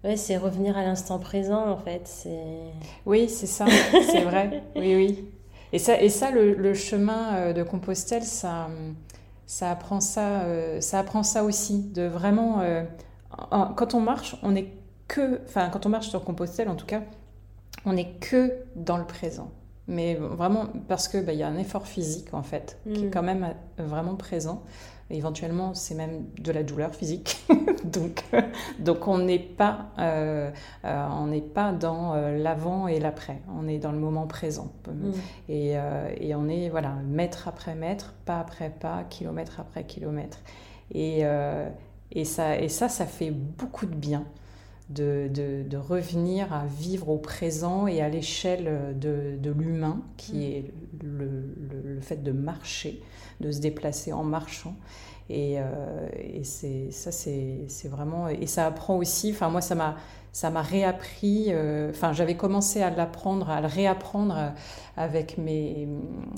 Ouais, c'est revenir à l'instant présent, en fait. Oui, c'est ça, c'est vrai. <laughs> Oui, oui. Et ça, et ça le, chemin euh, de Compostelle, ça, ça, apprend ça, euh, ça apprend ça aussi, de vraiment... Euh, quand on marche, on est que... Enfin, quand on marche sur Compostelle, en tout cas, on n'est que dans le présent. Mais vraiment parce qu'il bah, y a un effort physique, en fait, qui est mm. quand même vraiment présent. Éventuellement, c'est même de la douleur physique. <laughs> donc, donc, on n'est pas, euh, euh, on n'est pas dans euh, l'avant et l'après. On est dans le moment présent. Mm. Et, et, on est voilà mètre après mètre, pas après pas, kilomètre après kilomètre. Et, et, ça, et ça, ça fait beaucoup de bien. De, de, de, revenir à vivre au présent et à l'échelle de, de l'humain, qui mm. est le, le, le, fait de marcher, de se déplacer en marchant. Et, euh, et ça, c'est, c'est vraiment. Et ça apprend aussi. Enfin, moi, ça m'a, ça m'a réappris. Euh, enfin, j'avais commencé à l'apprendre, à le réapprendre avec mes,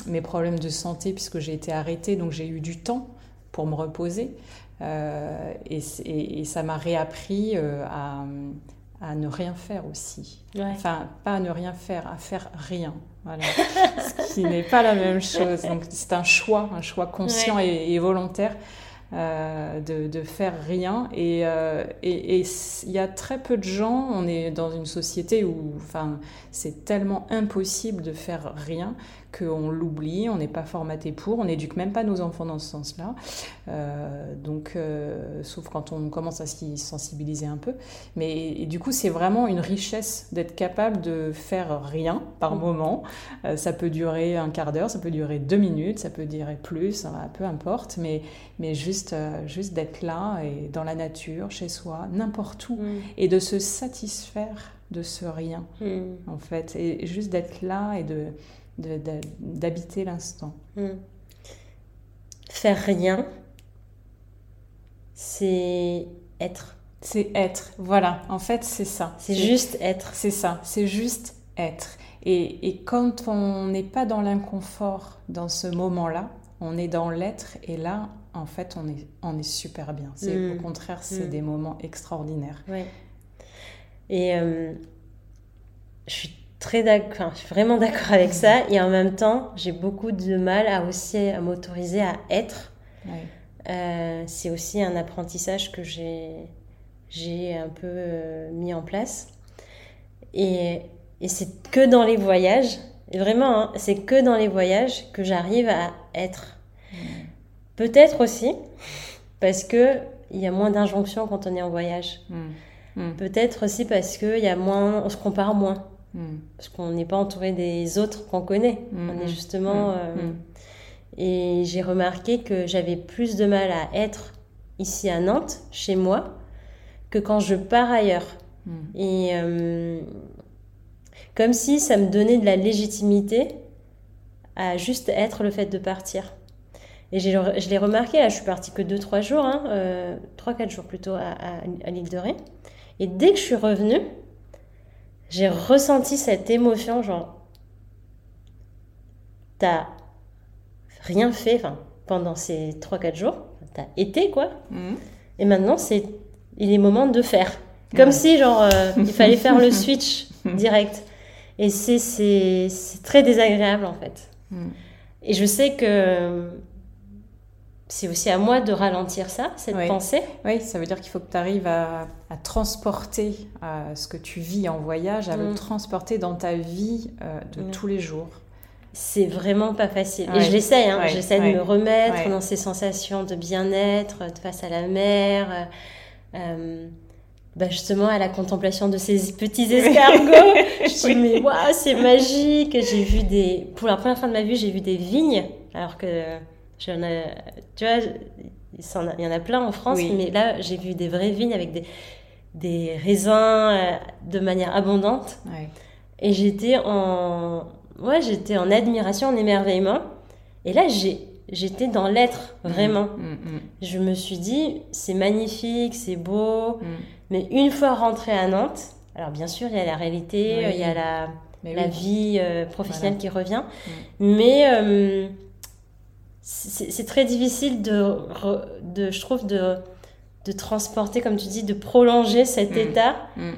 mes problèmes de santé, puisque j'ai été arrêtée. Donc, j'ai eu du temps pour me reposer. Euh, et, et, ça m'a réappris à, à ne rien faire aussi. Enfin, pas à ne rien faire, à faire rien. Voilà. <laughs> Ce qui n'est pas la même chose. Donc, c'est un choix, un choix conscient et, volontaire. Euh, de, de, faire rien. Euh, et il y a très peu de gens, on est dans une société où enfin, c'est tellement impossible de faire rien qu'on l'oublie, on n'est pas formaté pour, on n'éduque même pas nos enfants dans ce sens-là. Euh, donc, euh, sauf quand on commence à s'y sensibiliser un peu. Mais du coup, c'est vraiment une richesse d'être capable de faire rien par mm. moment. Euh, ça peut durer un quart d'heure, ça peut durer deux minutes, ça peut durer plus, peu importe. Mais, mais juste, juste d'être là et dans la nature, chez soi, n'importe où, mm. et de se satisfaire de ce rien, mm. en fait. Et juste d'être là et de d'habiter l'instant. Mm. Faire rien, c'est être. C'est être, voilà. En fait, c'est ça. C'est juste être. C'est ça, c'est juste être. Et, et quand on n'est pas dans l'inconfort dans ce moment-là, on est dans l'être et là, en fait, on est, on est super bien. C'est, Au mm. contraire, c'est mm. des moments extraordinaires. Ouais. Et euh, je suis très d'accord, je suis vraiment d'accord avec ça. Et en même temps, j'ai beaucoup de mal à aussi à m'autoriser à être. Euh, c'est aussi un apprentissage que j'ai, j'ai un peu euh, mis en place. Et, et c'est que dans les voyages, vraiment, hein, c'est que dans les voyages que j'arrive à être. Peut-être aussi parce que il y a moins d'injonctions quand on est en voyage. Mm. Mm. Peut-être aussi parce que y a moins, on se compare moins. Parce qu'on n'est pas entouré des autres qu'on connaît. On est justement. Euh, et j'ai remarqué que j'avais plus de mal à être ici à Nantes, chez moi, que quand je pars ailleurs. Et euh, comme si ça me donnait de la légitimité à juste être le fait de partir. Et je l'ai remarqué, là, je suis partie que 2-3 jours, hein, 3-4 euh, jours plutôt à, à, l'île de Ré. Et dès que je suis revenue, j'ai ressenti cette émotion, genre, t'as rien fait pendant ces 3-4 jours, t'as été quoi. Mmh. Et maintenant, c'est il est moment de faire. Comme si, genre, euh, il fallait faire le <laughs> switch direct. Et c'est très désagréable en fait. Hmm. Et je sais que c'est aussi à moi de ralentir ça, cette pensée. Oui, ça veut dire qu'il faut que tu arrives à, transporter ce que tu vis en voyage, à le hmm. transporter dans ta vie euh, de hmm. tous les jours. C'est vraiment pas facile. Et je l'essaye, hein. j'essaie de me remettre dans ces sensations de bien-être face à la mer. Euh, euh bah justement à la contemplation de ces petits escargots. <laughs> je me dis mais waouh c'est magique. J'ai vu des pour la première fois de ma vie j'ai vu des vignes alors que tu vois il y en a plein en France mais là j'ai vu des vraies vignes avec des des raisins euh, de manière abondante. Et j'étais en ouais j'étais en admiration en émerveillement. Et là j'ai j'étais dans l'être vraiment. Mm, mm, mm. Je me suis dit c'est magnifique, c'est beau. Mais une fois rentrée à Nantes, alors bien sûr, il y a la réalité, il y a la, la vie euh, professionnelle qui revient, mais euh, c'est très difficile de, de, je trouve, de, de transporter, comme tu dis, de prolonger cet mm. état. Mm.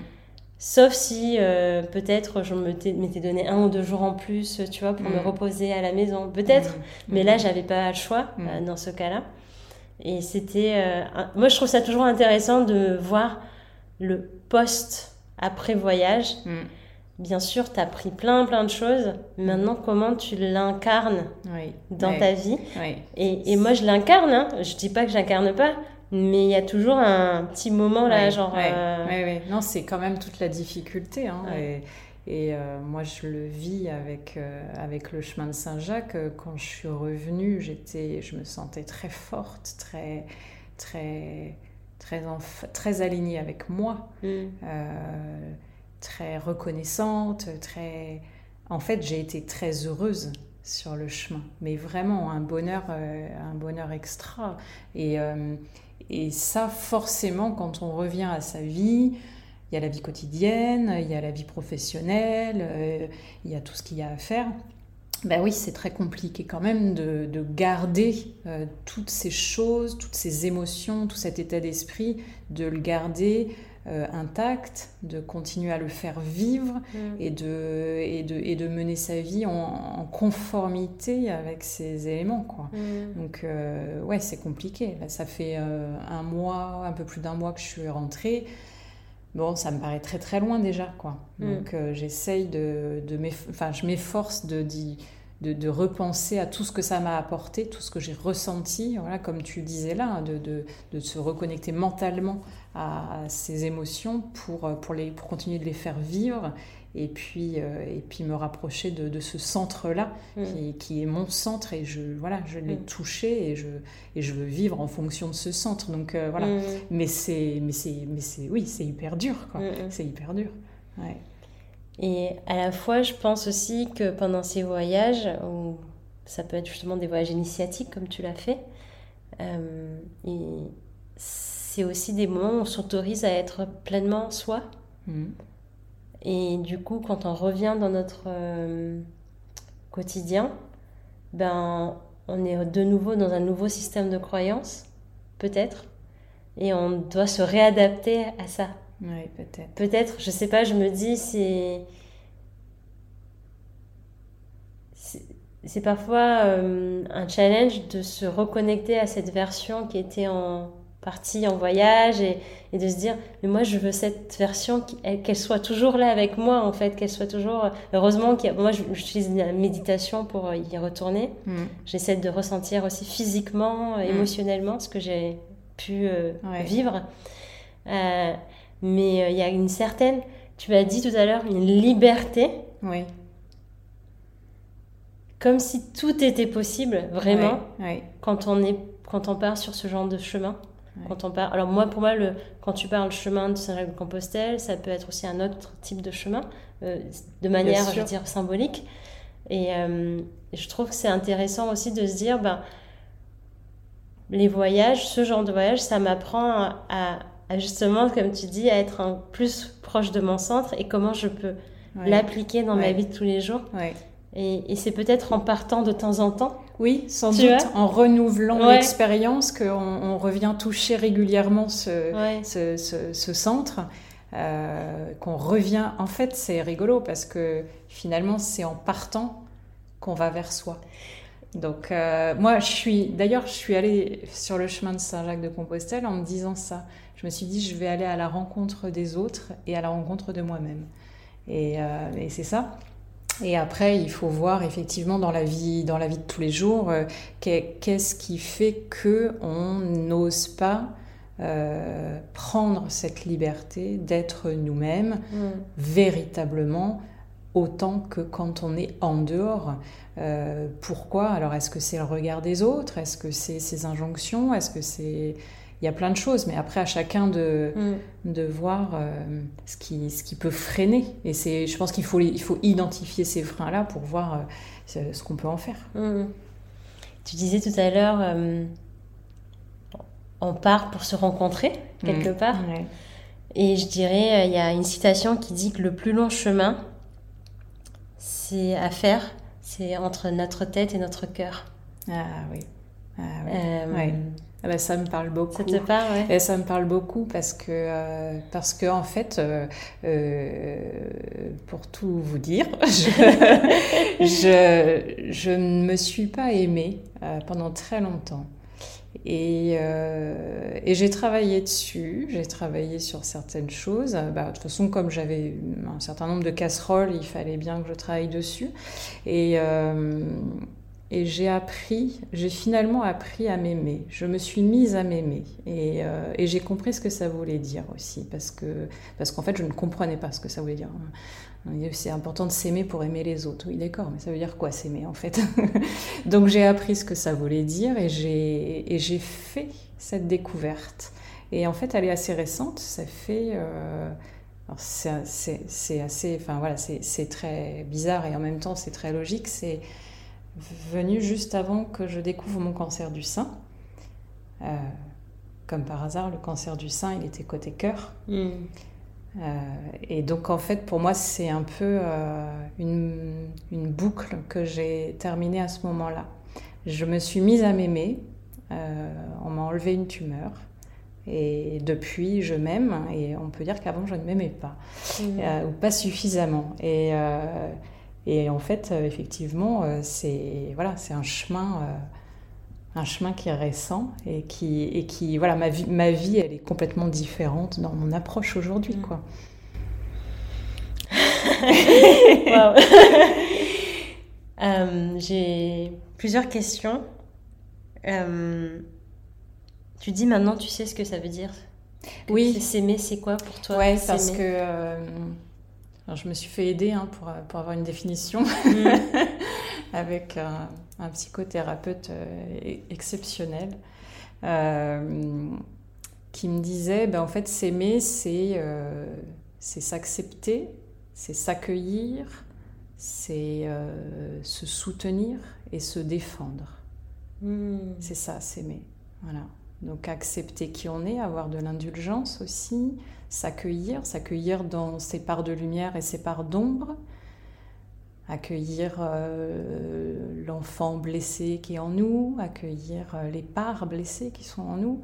Sauf si euh, peut-être je m'étais donné un ou deux jours en plus, tu vois, pour me reposer à la maison. Peut-être, mais là, j'avais pas le choix dans ce cas-là. Et c'était. moi, je trouve ça toujours intéressant de voir le post après voyage. Bien sûr, tu as pris plein, plein de choses. Maintenant, comment tu l'incarnes dans ta vie et, et, moi, je l'incarne. Hein. Je dis pas que j'incarne pas, mais il y a toujours un petit moment là, genre. Euh... Non, c'est quand même toute la difficulté. Hein. Et, et euh, moi, je le vis avec, euh, avec le chemin de Saint-Jacques. Quand je suis revenue, j'étais, je me sentais très forte, très, très très, très alignée avec moi, mm. euh, très reconnaissante, très... En fait, j'ai été très heureuse sur le chemin, mais vraiment un bonheur, euh, un bonheur extra. Et, euh, et ça, forcément, quand on revient à sa vie, il y a la vie quotidienne, il y a la vie professionnelle, il y a tout ce qu'il y a à faire. Ben oui, c'est très compliqué quand même de, garder euh, toutes ces choses, toutes ces émotions, tout cet état d'esprit, de le garder euh, intact, de continuer à le faire vivre mm. et, de, et, de, et, de, mener sa vie en, conformité avec ces éléments. Quoi. Mm. Donc euh, ouais, c'est compliqué. Là, ça fait un mois, un peu plus d'un mois que je suis rentrée. Bon, ça me paraît très très loin déjà, quoi. Mm. Donc j'essaye de, de enfin, je m'efforce de, de, de, repenser à tout ce que ça m'a apporté, tout ce que j'ai ressenti, voilà, comme tu disais là, hein, de, de, de se reconnecter mentalement à, ces émotions pour, pour, les, pour continuer de les faire vivre et puis, euh, et puis me rapprocher de, de ce centre-là mm. qui, qui, est mon centre et je, voilà, je l'ai mm. touché et je, et je veux vivre en fonction de ce centre. Donc euh, voilà, mm. mais c'est, mais c'est, mais c'est, oui, c'est hyper dur, quoi. C'est hyper dur. Ouais. Et à la fois, je pense aussi que pendant ces voyages, ou ça peut être justement des voyages initiatiques comme tu l'as fait, euh, c'est aussi des moments où on s'autorise à être pleinement soi. Mm. Et du coup, quand on revient dans notre euh, quotidien, ben, on est de nouveau dans un nouveau système de croyance, peut-être, et on doit se réadapter à ça. Oui, peut-être. Peut-être, je sais pas, je me dis, c'est. C'est parfois euh, un challenge de se reconnecter à cette version qui était en partie en voyage et, de se dire mais moi je veux cette version qu'elle soit toujours là avec moi en fait qu'elle soit toujours heureusement qu'il moi j'utilise la méditation pour y retourner mm. j'essaie de ressentir aussi physiquement mm. émotionnellement ce que j'ai pu euh, vivre euh, mais euh, il y a une certaine, tu m'as dit tout à l'heure, une liberté. Oui. Comme si tout était possible, vraiment, Quand, on est, quand on part sur ce genre de chemin. Quand on part... Alors moi, pour moi, le... quand tu parles chemin de Saint-Jacques-de-Compostelle, ça peut être aussi un autre type de chemin, euh, de manière, je veux dire, symbolique. Et euh, je trouve que c'est intéressant aussi de se dire, ben, les voyages, ce genre de voyage, ça m'apprend à, justement, comme tu dis, à être un plus proche de mon centre et comment je peux l'appliquer dans ma vie de tous les jours. Et, et c'est peut-être en partant de temps en temps. Oui, sans doute, en renouvelant l'expérience, qu'on on revient toucher régulièrement ce, ce, ce, centre. Euh, qu'on revient. En fait, c'est rigolo parce que finalement, c'est en partant qu'on va vers soi. Donc, euh, moi, je suis. D'ailleurs, je suis allée sur le chemin de Saint-Jacques de Compostelle en me disant ça je me suis dit, je vais aller à la rencontre des autres et à la rencontre de moi-même. Et, euh, c'est ça. Et après, il faut voir effectivement dans la vie, dans la vie de tous les jours, euh, qu'est-ce qui fait que on n'ose pas euh, prendre cette liberté d'être nous-mêmes mm. véritablement autant que quand on est en dehors. pourquoi? Alors, est-ce que c'est le regard des autres? Est-ce que c'est ces injonctions? Est-ce que c'est il y a plein de choses, mais après à chacun de, mm. de voir euh, ce, qui, ce qui peut freiner. Et c'est, je pense qu'il faut, il faut identifier ces freins-là pour voir euh, ce qu'on peut en faire. Mm. Tu disais tout à l'heure, euh, on part pour se rencontrer quelque mm. part. Et je dirais, il y a une citation qui dit que le plus long chemin, c'est à faire, c'est entre notre tête et notre cœur. Ah oui. Ah, oui. Ah bah, ça me parle beaucoup. Ça te parle, ouais. Et ça me parle beaucoup parce que, euh, parce que en fait, euh, euh, pour tout vous dire, <laughs> je, je, ne me suis pas aimée pendant très longtemps. Et, et j'ai travaillé dessus, j'ai travaillé sur certaines choses. Bah, de toute façon, comme j'avais un certain nombre de casseroles, il fallait bien que je travaille dessus. Et et j'ai appris, j'ai finalement appris à m'aimer. Je me suis mise à m'aimer. Et, euh, et j'ai compris ce que ça voulait dire aussi. Parce que parce qu'en fait, je ne comprenais pas ce que ça voulait dire. C'est important de s'aimer pour aimer les autres. Oui, d'accord, mais ça veut dire quoi s'aimer en fait? Donc j'ai appris ce que ça voulait dire et j'ai fait cette découverte. Et en fait, elle est assez récente. Ça fait. Euh, c'est assez. Enfin voilà, c'est très bizarre et en même temps, c'est très logique. C'est venu juste avant que je découvre mon cancer du sein. Euh, comme par hasard, le cancer du sein, il était côté cœur. Hmm. Euh, et donc, en fait, pour moi, c'est un peu euh, une, une, boucle que j'ai terminée à ce moment-là. Je me suis mise à m'aimer. on m'a enlevé une tumeur. Et depuis, je m'aime. Et on peut dire qu'avant, je ne m'aimais pas. Hmm. ou pas suffisamment. Et et en fait, euh, effectivement, euh, c'est voilà, c'est un chemin, euh, un chemin qui est récent et qui, et qui voilà, ma vie, ma vie, elle est complètement différente dans mon approche aujourd'hui, quoi. <laughs> <laughs> J'ai plusieurs questions. tu dis maintenant, tu sais ce que ça veut dire. oui. S'aimer, c'est quoi pour toi Ouais, parce que je me suis fait aider hein, pour, pour, avoir une définition mm. <laughs> avec un, psychothérapeute euh, exceptionnel euh, qui me disait ben, en fait, s'aimer, c'est euh, s'accepter c'est s'accueillir, c'est euh, se soutenir et se défendre. Hmm. C'est ça, s'aimer. Voilà. Donc accepter qui on est, avoir de l'indulgence aussi, s'accueillir, s'accueillir dans ses parts de lumière et ses parts d'ombre, accueillir euh, l'enfant blessé qui est en nous, accueillir euh, les parts blessées qui sont en nous,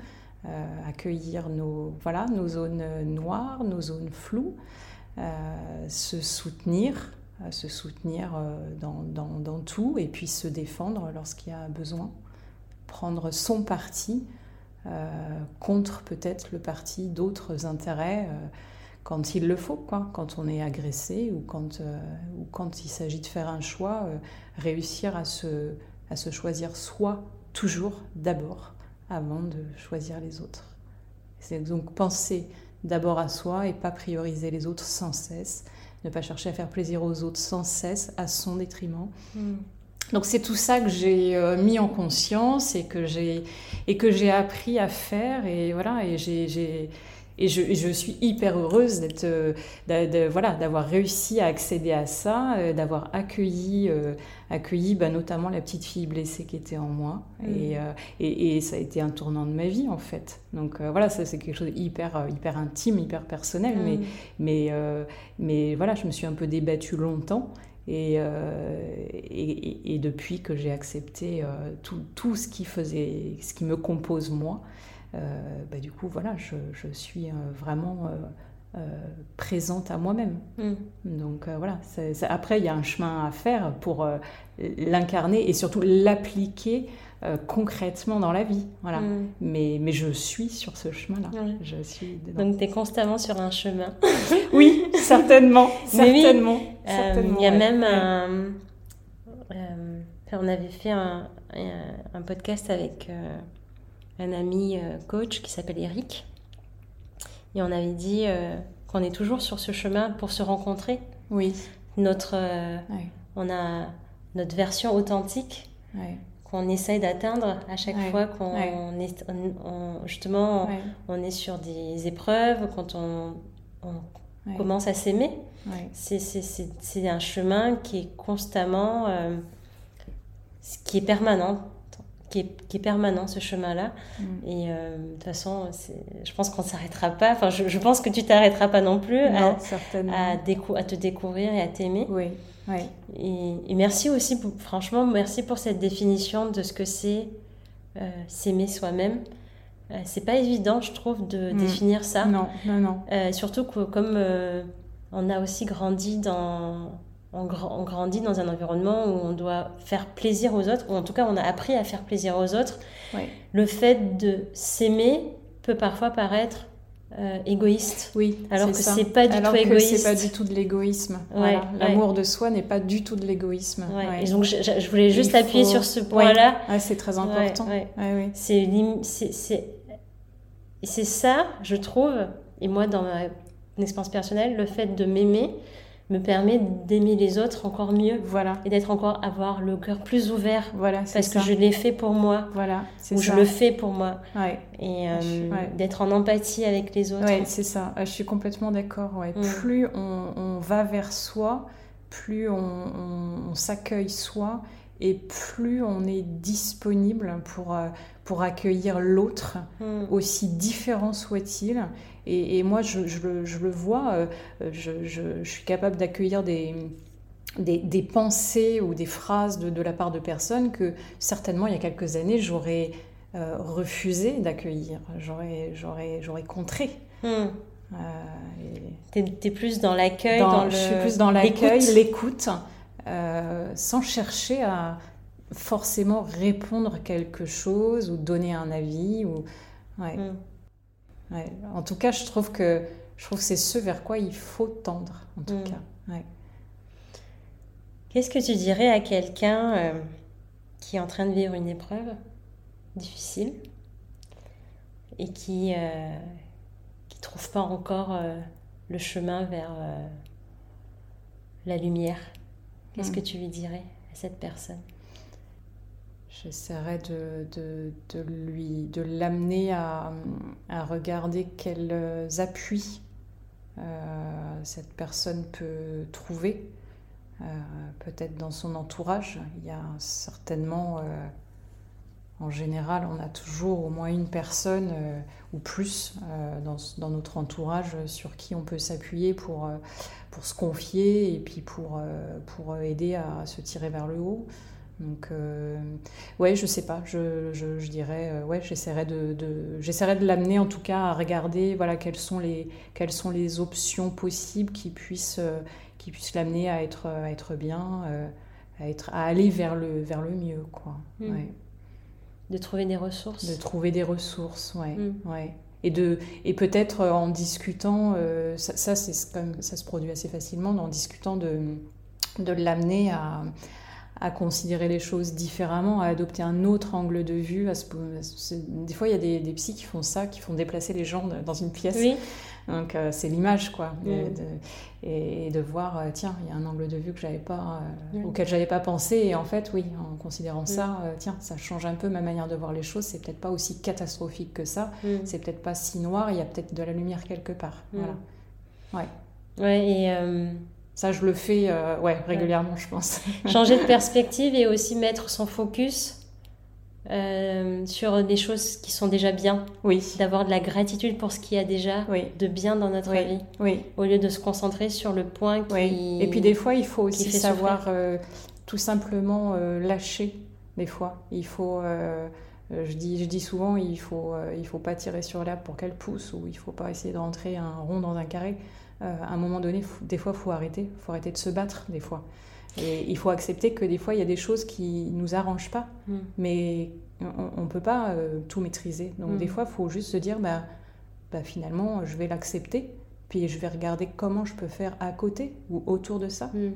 accueillir nos, voilà, nos zones noires, nos zones floues, se soutenir, se soutenir dans, dans, dans, tout et puis se défendre lorsqu'il y a besoin, prendre son parti euh, contre peut-être le parti d'autres intérêts euh, quand il le faut, quoi, quand on est agressé ou quand, euh, ou quand il s'agit de faire un choix, réussir à se, à se choisir soi toujours d'abord avant de choisir les autres. C'est donc penser d'abord à soi et pas prioriser les autres sans cesse, ne pas chercher à faire plaisir aux autres sans cesse à son détriment. Mm. Donc c'est tout ça que j'ai euh, mis en conscience et que j'ai et que j'ai appris à faire et voilà et j'ai et je, je, suis hyper heureuse d'être euh, voilà d'avoir réussi à accéder à ça euh, d'avoir accueilli accueilli bah, notamment la petite fille blessée qui était en moi mmh. et, et, et, ça a été un tournant de ma vie en fait donc voilà ça c'est quelque chose d'hyper hyper intime hyper personnel mais mmh. mais mais voilà je me suis un peu débattue longtemps euh, et, et, depuis que j'ai accepté euh, tout, tout, ce qui faisait, ce qui me compose moi, euh, bah, du coup, voilà, je, je suis vraiment présente à moi-même. Mm. Donc voilà, après, il y a un chemin à faire pour l'incarner et surtout l'appliquer euh, concrètement dans la vie. Voilà. Mm. Mais, mais je suis sur ce chemin-là. Je suis Donc tu es constamment sur un chemin. <laughs> oui, certainement. <laughs> certainement, euh, Il y a même un... Euh, on avait fait un, un podcast avec un ami coach qui s'appelle Eric. Et on avait dit qu'on est toujours sur ce chemin pour se rencontrer. Oui. Notre, On a notre version authentique qu'on essaye d'atteindre à chaque fois qu'on est justement on est sur des épreuves, quand on, commence à s'aimer. C'est un chemin qui est constamment, euh, qui est permanent. Qui est, qui est permanent ce chemin-là. Mm. Et euh, de toute façon, je pense qu'on ne s'arrêtera pas. Enfin, je, pense que tu t'arrêteras pas non plus à, à, à, te découvrir et à t'aimer. Oui. Et, merci aussi, franchement, merci pour cette définition de ce que c'est euh, s'aimer soi-même. Euh, c'est pas évident, je trouve, de mm. définir ça. Non, non, non. Euh, surtout que comme on a aussi grandi dans, on, grandit dans un environnement où on doit faire plaisir aux autres, ou en tout cas on a appris à faire plaisir aux autres. Le fait de s'aimer peut parfois paraître euh, égoïste. Oui. Alors que c'est pas du tout égoïste. C'est pas du tout de l'égoïsme. L'amour de soi n'est pas du tout de l'égoïsme. Et donc je, voulais juste appuyer sur ce point-là. c'est très important. C'est c'est ça, je trouve, et moi dans ma expérience personnelle, le fait de m'aimer, me permet d'aimer les autres encore mieux. Voilà. Et d'être encore, avoir le cœur plus ouvert. Voilà, Parce que je l'ai fait pour moi. Voilà, Ou je le fais pour moi. Et euh, d'être en empathie avec les autres. Ouais, c'est ça. Je suis complètement d'accord. Ouais. Mm. Plus on, va vers soi, plus on, s'accueille soi et plus on est disponible pour, euh, pour accueillir l'autre, mm. aussi différent soit-il. Et, moi, je, le, vois, euh, je, suis capable d'accueillir des, des, pensées ou des phrases de, la part de personnes que certainement, il y a quelques années, j'aurais euh, refusé d'accueillir, j'aurais, j'aurais, j'aurais contré. Hmm. Euh, T'es, plus dans l'accueil, dans, Je suis plus dans l'accueil, l'écoute, sans chercher à forcément répondre quelque chose ou donner un avis. Ou... Ouais. Hmm. En tout cas, je trouve que je trouve c'est ce vers quoi il faut tendre, en tout mm. cas. Qu'est-ce que tu dirais à quelqu'un euh, qui est en train de vivre une épreuve difficile et qui ne euh, trouve pas encore euh, le chemin vers la lumière? Qu'est-ce mm. que tu lui dirais à cette personne? J'essaierai de, de, lui de l'amener à, à, regarder quels appuis cette personne peut trouver. Peut-être dans son entourage, il y a certainement en général, on a toujours au moins une personne euh, ou plus euh, dans, notre entourage sur qui on peut s'appuyer pour, euh, pour se confier et puis pour, pour aider à se tirer vers le haut. Donc, ouais, je sais pas, je, je, dirais, ouais, j'essaierai de, de de l'amener en tout cas à regarder, voilà, quelles sont les, quelles sont les options possibles qui puissent, qui puissent l'amener à être, à être bien, à, être, à aller vers le, vers le mieux, quoi. Mmh. De trouver des ressources. De trouver des ressources, ouais. Mm. ouais. Et, de, et peut-être euh, en discutant, euh, ça, ça c'est comme ça se produit assez facilement, en discutant de, de l'amener à, à considérer les choses différemment, à adopter un autre angle de vue. À des fois, il y a des, des, psys qui font ça, qui font déplacer les gens dans une pièce. Oui. Donc euh, c'est l'image, quoi. Et, de voir, euh, tiens, il y a un angle de vue que j'avais pas, euh, auquel j'avais pas pensé. Et en fait, oui, en considérant ça, tiens, ça change un peu ma manière de voir les choses. C'est peut-être pas aussi catastrophique que ça. C'est peut-être pas si noir. Il y a peut-être de la lumière quelque part. Voilà. Ouais. Ouais. Et ça, je le fais ouais, régulièrement, je pense. Changer de <laughs> perspective et aussi mettre son focus euh, sur des choses qui sont déjà bien. Oui. D'avoir de la gratitude pour ce qu'il y a déjà de bien dans notre vie. Oui. Au lieu de se concentrer sur le point qui. Oui. Et puis des fois, il faut aussi savoir euh, tout simplement euh, lâcher. Des fois, il faut. je, dis, je dis souvent, il faut, il faut pas tirer sur l'herbe pour qu'elle pousse ou il faut pas essayer de rentrer un rond dans un carré. à un moment donné, des fois, faut arrêter. Il faut arrêter de se battre, des fois. Et il faut accepter que des fois, il y a des choses qui ne nous arrangent pas, mm. mais on ne peut pas euh, tout maîtriser. Donc, des mm. fois, il faut juste se dire, bah, bah, finalement, je vais l'accepter, puis je vais regarder comment je peux faire à côté ou autour de ça. Mm.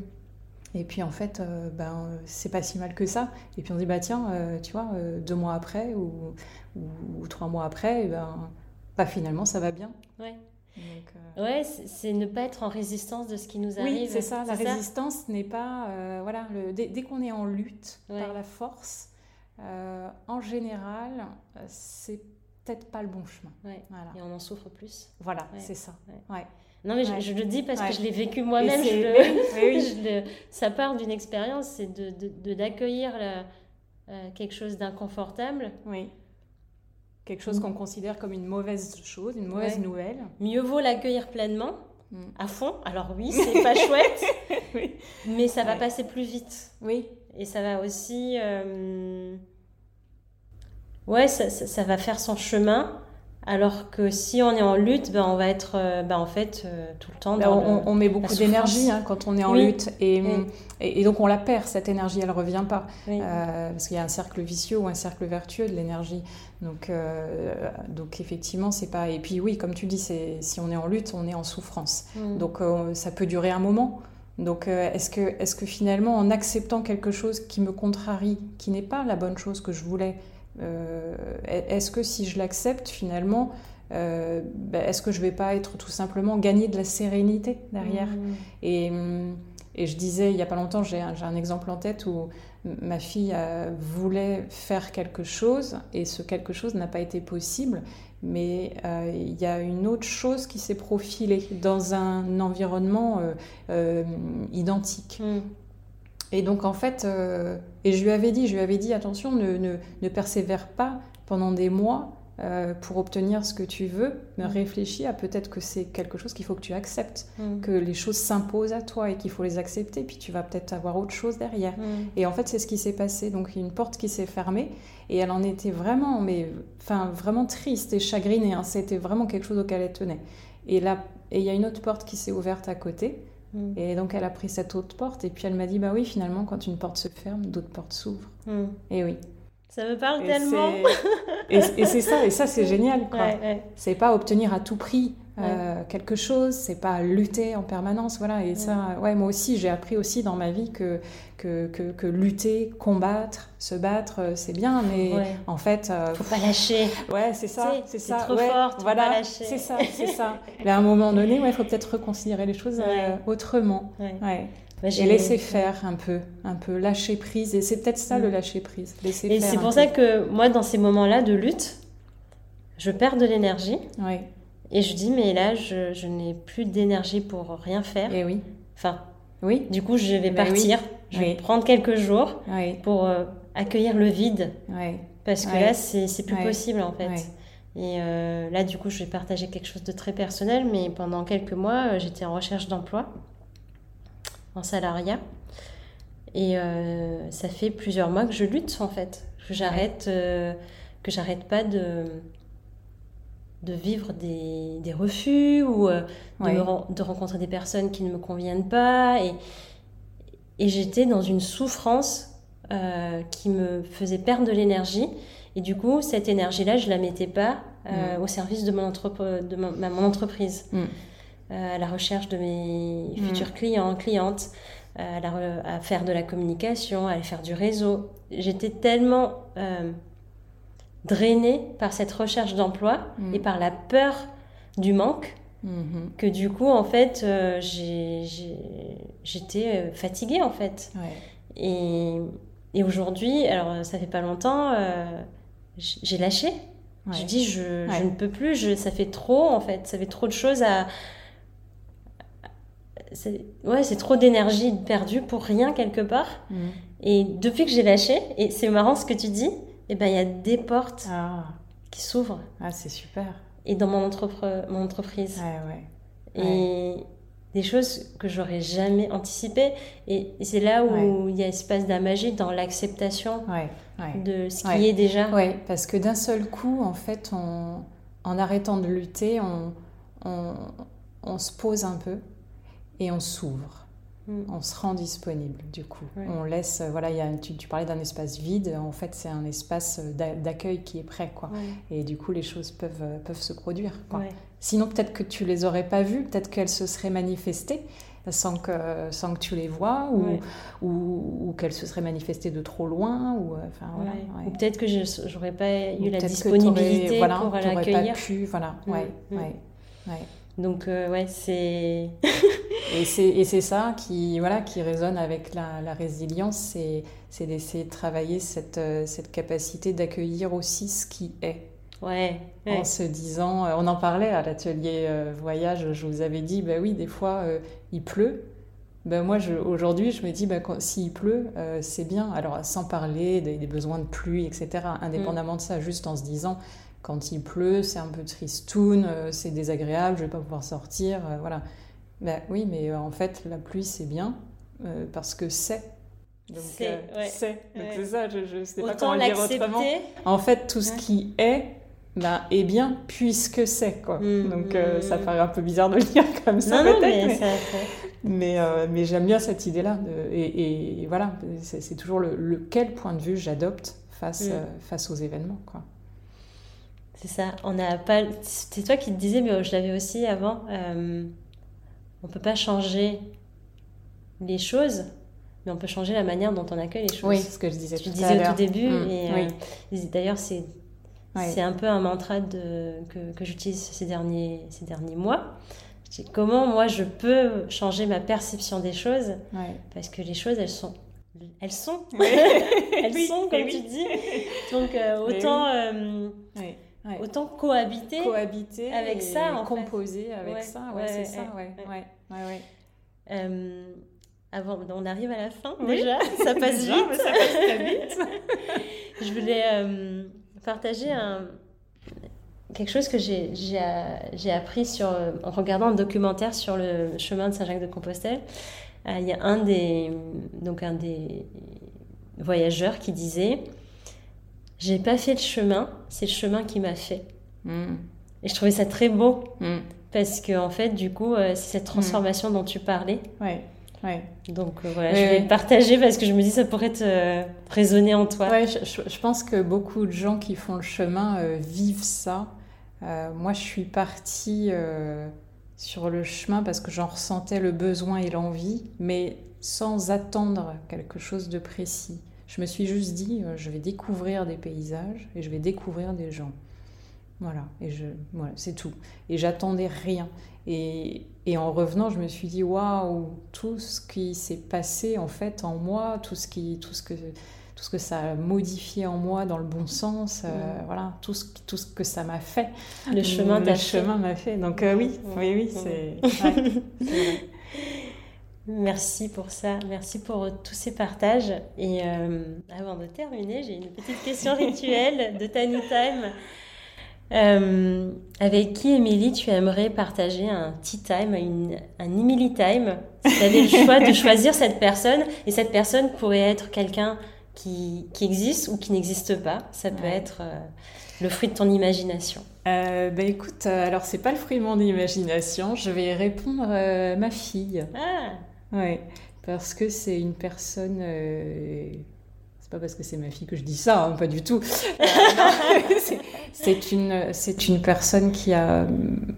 Et puis, en fait, euh, ben, c'est pas si mal que ça. Et puis, on dit, bah, tiens, euh, tu vois, deux mois après ou, ou, trois mois après, eh ben, bah, finalement, ça va bien. Ouais. Euh, ouais, c'est ne pas être en résistance de ce qui nous arrive. Oui, c'est ça. La résistance n'est pas. Euh, voilà, le, dès, qu'on est en lutte par la force, euh, en général, c'est peut-être pas le bon chemin. Voilà. Et on en souffre plus. Voilà, c'est ça. Ouais. Non, mais je, le dis parce que je l'ai vécu moi-même. <laughs> <laughs> Le... ça part d'une expérience, c'est de d'accueillir de, quelque chose d'inconfortable. Oui quelque chose mm. qu'on considère comme une mauvaise chose, une mauvaise nouvelle. Mieux vaut l'accueillir pleinement, mm. à fond. Alors oui, <laughs> c'est pas chouette, mais ça va passer plus vite. Oui. Et ça va aussi... Euh, ouais, ça, ça, va faire son chemin. Alors que si on est en lutte, ben on va être euh, ben en fait euh, tout le temps. Ben, on, met beaucoup d'énergie hein, quand on est en lutte et, et, donc on la perd, cette énergie, elle ne revient pas. Euh, parce qu'il y a un cercle vicieux ou un cercle vertueux de l'énergie. Donc, donc effectivement, c'est pas. Et puis oui, comme tu dis, si on est en lutte, on est en souffrance. Mm. Donc ça peut durer un moment. Donc est-ce que, est que finalement, en acceptant quelque chose qui me contrarie, qui n'est pas la bonne chose que je voulais, est-ce que si je l'accepte finalement, euh, ben, est-ce que je vais pas être tout simplement gagner de la sérénité derrière? Mmh. et, et, je disais il y a pas longtemps, j'ai un, un, exemple en tête où ma fille euh, voulait faire quelque chose et ce quelque chose n'a pas été possible, mais il y a une autre chose qui s'est profilée dans un environnement identique. Mmh. Et donc en fait, euh, et je lui avais dit, je lui avais dit attention, ne, ne, ne persévère pas pendant des mois euh, pour obtenir ce que tu veux, mais mm. réfléchis à peut-être que c'est quelque chose qu'il faut que tu acceptes, mm. que les choses s'imposent à toi et qu'il faut les accepter, puis tu vas peut-être avoir autre chose derrière. Mm. Et en fait, c'est ce qui s'est passé. Donc une porte qui s'est fermée et elle en était vraiment, mais enfin vraiment triste et chagrinée. Hein. C'était vraiment quelque chose auquel elle tenait. Et là, et il y a une autre porte qui s'est ouverte à côté. Mm. Et donc elle a pris cette autre porte et puis elle m'a dit bah oui finalement quand une porte se ferme d'autres portes s'ouvrent. Mm. Et oui. Ça me parle tellement. et, c'est ça et ça c'est <laughs> génial quoi. C'est pas obtenir à tout prix euh, quelque chose, c'est pas lutter en permanence, voilà. Et ça, ouais, moi aussi, j'ai appris aussi dans ma vie que que, que, lutter, combattre, se battre, euh, c'est bien, mais en fait, euh, faut pas lâcher. Ouais, c'est ça, c'est ça. trop fort, voilà, pas lâcher. C'est ça, c'est ça. Mais à un moment donné, il faut peut-être reconsidérer les choses autrement. Ouais. et laisser faire un peu, un peu lâcher prise. Et c'est peut-être ça le mm. lâcher prise. Laisser et c'est pour ça que moi, dans ces moments-là de lutte, je perds de l'énergie. Oui. Et je dis, mais là, je, je n'ai plus d'énergie pour rien faire. Et oui. Enfin, oui. Du coup, je vais Ben partir. oui. Je vais Oui. prendre quelques jours Oui. pour euh, accueillir le vide. Oui. Parce que là, c'est plus possible, en fait. Et euh, là, du coup, je vais partager quelque chose de très personnel. Mais pendant quelques mois, euh, j'étais en recherche d'emploi, en salariat. Et euh, ça fait plusieurs mois que je lutte, en fait. Que j'arrête que j'arrête pas de, de vivre des, des refus ou euh, de, Ouais. de rencontrer des personnes qui ne me conviennent pas. Et, et j'étais dans une souffrance euh, qui me faisait perdre de l'énergie. Et du coup, cette énergie-là, je la mettais pas euh, Mm. au service de mon, entrep- de mon, ma- mon entreprise, Mm. à la recherche de mes Mm. futurs clients, clientes, à, la à faire de la communication, à aller faire du réseau. J'étais tellement drainée par cette recherche d'emploi Mm. et par la peur du manque Mhm. que du coup, en fait, euh, j'étais euh, fatiguée, en fait. Ouais. Et, et aujourd'hui, alors euh, ça fait pas longtemps, euh, j'ai lâché. Ouais. Je dis, je, Ouais. je ne peux plus, je, ça fait trop en fait, ça fait trop de choses à. c'est- Ouais, c'est trop d'énergie perdue pour rien quelque part. Mhm. Et depuis que j'ai lâché, et c'est marrant ce que tu dis, et ben il y a des portes Ah. qui s'ouvrent. ah, c'est super. Et dans mon, entrepre- mon entreprise. Ouais, ouais. Et des choses que j'aurais jamais anticipées. Et c'est là où il y a espace de la magie dans l'acceptation de ce qui est déjà. Ouais, parce que d'un seul coup, en fait, on, en arrêtant de lutter, on, on, on se pose un peu et on s'ouvre. Mm. On se rend disponible, du coup. On laisse, euh, voilà, il y a, tu, tu parlais d'un espace vide, en fait, c'est un espace euh, d'a- d'accueil qui est prêt, quoi. Et du coup, les choses peuvent, euh, peuvent se produire, quoi. Sinon, peut-être que tu les aurais pas vues, peut-être qu'elles se seraient manifestées sans que, sans que tu les vois, ou, Ouais. ou, ou qu'elles se seraient manifestées de trop loin, ou enfin voilà. Ouais. ouais. Ou peut-être que je j'aurais pas eu Ou la disponibilité voilà, pour l'accueillir. voilà, Mm, mm. ouais. Donc euh, ouais, c'est Et c'est ça qui voilà qui résonne avec la, la résilience, c'est d'essayer de travailler cette euh, cette capacité d'accueillir aussi ce qui est. ouais. ouais. en se disant, euh, on en parlait à l'atelier euh, voyage, je vous avais dit, bah oui, des fois euh, il pleut. Ben moi, aujourd'hui, je me dis, bah, s'il pleut, c'est bien. Alors, sans parler des, des besoins de pluie, etc., indépendamment de ça, juste en se disant, quand il pleut, c'est un peu tristoun, euh, c'est désagréable, je vais pas pouvoir sortir, euh, voilà. Ben oui, mais euh, en fait, la pluie, c'est bien, euh, parce que c'est. Donc, C'est, euh, ouais, c'est. Donc, ouais. c'est ça, je, je sais pas comment le dire autrement. l'accepter. En fait, tout ce qui est, ben, est bien puisque c'est, quoi. Mm, Donc, euh, ça paraît un peu bizarre de le dire comme ça, Non, peut-être, mais, mais, j'aime bien cette idée-là. de- Et, et voilà, c'est c'est toujours le, le quel point de vue j'adopte face, Mm. face aux événements, quoi. C'est ça. On n'a pas. C'est toi qui te disais, mais je l'avais aussi avant. euh, on peut pas changer les choses, mais on peut changer la manière dont on accueille les choses. Oui, ce que je disais Tu tout le à disais au tout début, Mm, et oui. euh, d'ailleurs, c'est c'est un peu un mantra de, que, que j'utilise ces derniers, ces derniers mois. Je dis, comment moi je peux changer ma perception des choses. Parce que les choses, elles sont. Elles sont. <laughs> Elles sont, comme tu dis. Donc, euh, autant, euh, Ouais. Autant cohabiter. Cohabiter avec et ça, en fait. composer avec Ouais, ça, ouais, c'est ça, ouais. Euh, avant, on arrive à la fin Oui. déjà, <laughs> ça passe Déjà, vite. ça passe très vite. <laughs> Je voulais euh, partager un- quelque chose que j'ai appris sur, en regardant un documentaire sur le chemin de Saint-Jacques-de-Compostelle. Euh, Il y a un des, donc un des voyageurs qui disait J'ai pas fait le chemin, c'est le chemin qui m'a fait. Mm, Et je trouvais ça très beau mm. parce que, en fait, du coup, euh, c'est cette transformation dont tu parlais. Ouais, ouais. Donc euh, voilà, je vais le partager parce que je me dis ça pourrait te euh, résonner en toi. Ouais, je, je- je pense que beaucoup de gens qui font le chemin euh, vivent ça. Moi, je suis partie sur le chemin parce que j'en ressentais le besoin et l'envie, mais sans attendre quelque chose de précis. Je me suis juste dit, euh, je vais découvrir des paysages et je vais découvrir des gens. Voilà, et je, voilà, c'est tout. Et j'attendais rien. Et, et en revenant, je me suis dit, waouh, tout ce qui s'est passé en fait en moi, tout ce qui, tout ce que, tout ce que ça a modifié en moi dans le bon sens, euh, voilà, tout ce, tout ce que ça m'a fait. Le chemin, le chemin m'a fait. Donc euh, oui, oui, oui, c'est. <laughs> Merci pour ça, merci pour tous ces partages. Et avant de terminer, j'ai une petite question <laughs> rituelle de Tiny Time. Euh, avec qui, Émilie, tu aimerais partager un tea time, un Emily time? Si tu avais le choix de choisir cette personne, et cette personne pourrait être quelqu'un qui, qui, existe ou qui n'existe pas. Ça peut être euh, le fruit de ton imagination. Euh, bah écoute, euh, alors c'est pas le fruit de mon imagination, je vais répondre ma fille. Ah Ouais, parce que c'est une personne c'est pas parce que c'est ma fille que je dis ça, hein, pas du tout. <laughs> c'est une, une personne qui a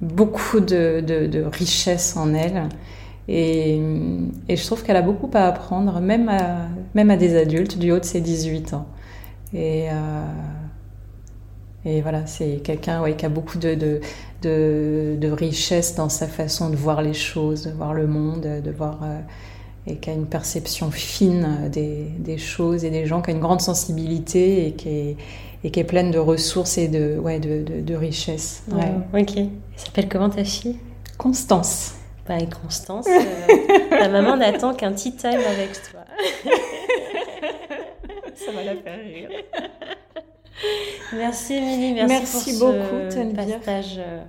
beaucoup de, de, richesse en elle. Et, et je trouve qu'elle a beaucoup à apprendre, même à, même à des adultes du haut de ses 18 ans. Et, euh, et voilà, c'est quelqu'un ouais, qui a beaucoup de, de, de, richesse dans sa façon de voir les choses, de voir le monde, de voir. Euh, et qui a une perception fine des, des, choses et des gens, qui a une grande sensibilité et qui est, et qui est pleine de ressources et de, ouais, de, de, de richesses. Ouais. Ok. Elle s'appelle comment ta fille? Constance. Bah, Constance, euh, ta maman n'attend qu'un tea time avec toi. <laughs> Ça va la faire rire. Merci Émilie, merci, merci pour beaucoup, ce partage. Euh,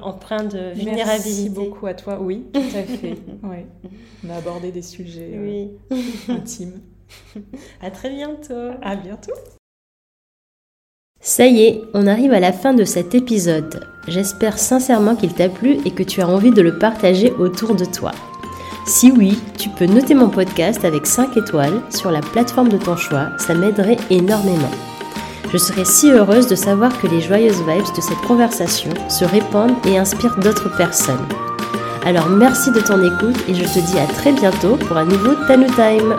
empreint de vulnérabilité. Merci beaucoup à toi, oui, <laughs> tout à fait. oui. On a abordé des sujets oui. euh, <laughs> intimes. À très bientôt. À bientôt. Ça y est, on arrive à la fin de cet épisode. J'espère sincèrement qu'il t'a plu et que tu as envie de le partager autour de toi. Si oui, tu peux noter mon podcast avec 5 étoiles sur la plateforme de ton choix, ça m'aiderait énormément. Je serais si heureuse de savoir que les joyeuses vibes de cette conversation se répandent et inspirent d'autres personnes. Alors merci de ton écoute et je te dis à très bientôt pour un nouveau Tanu Time.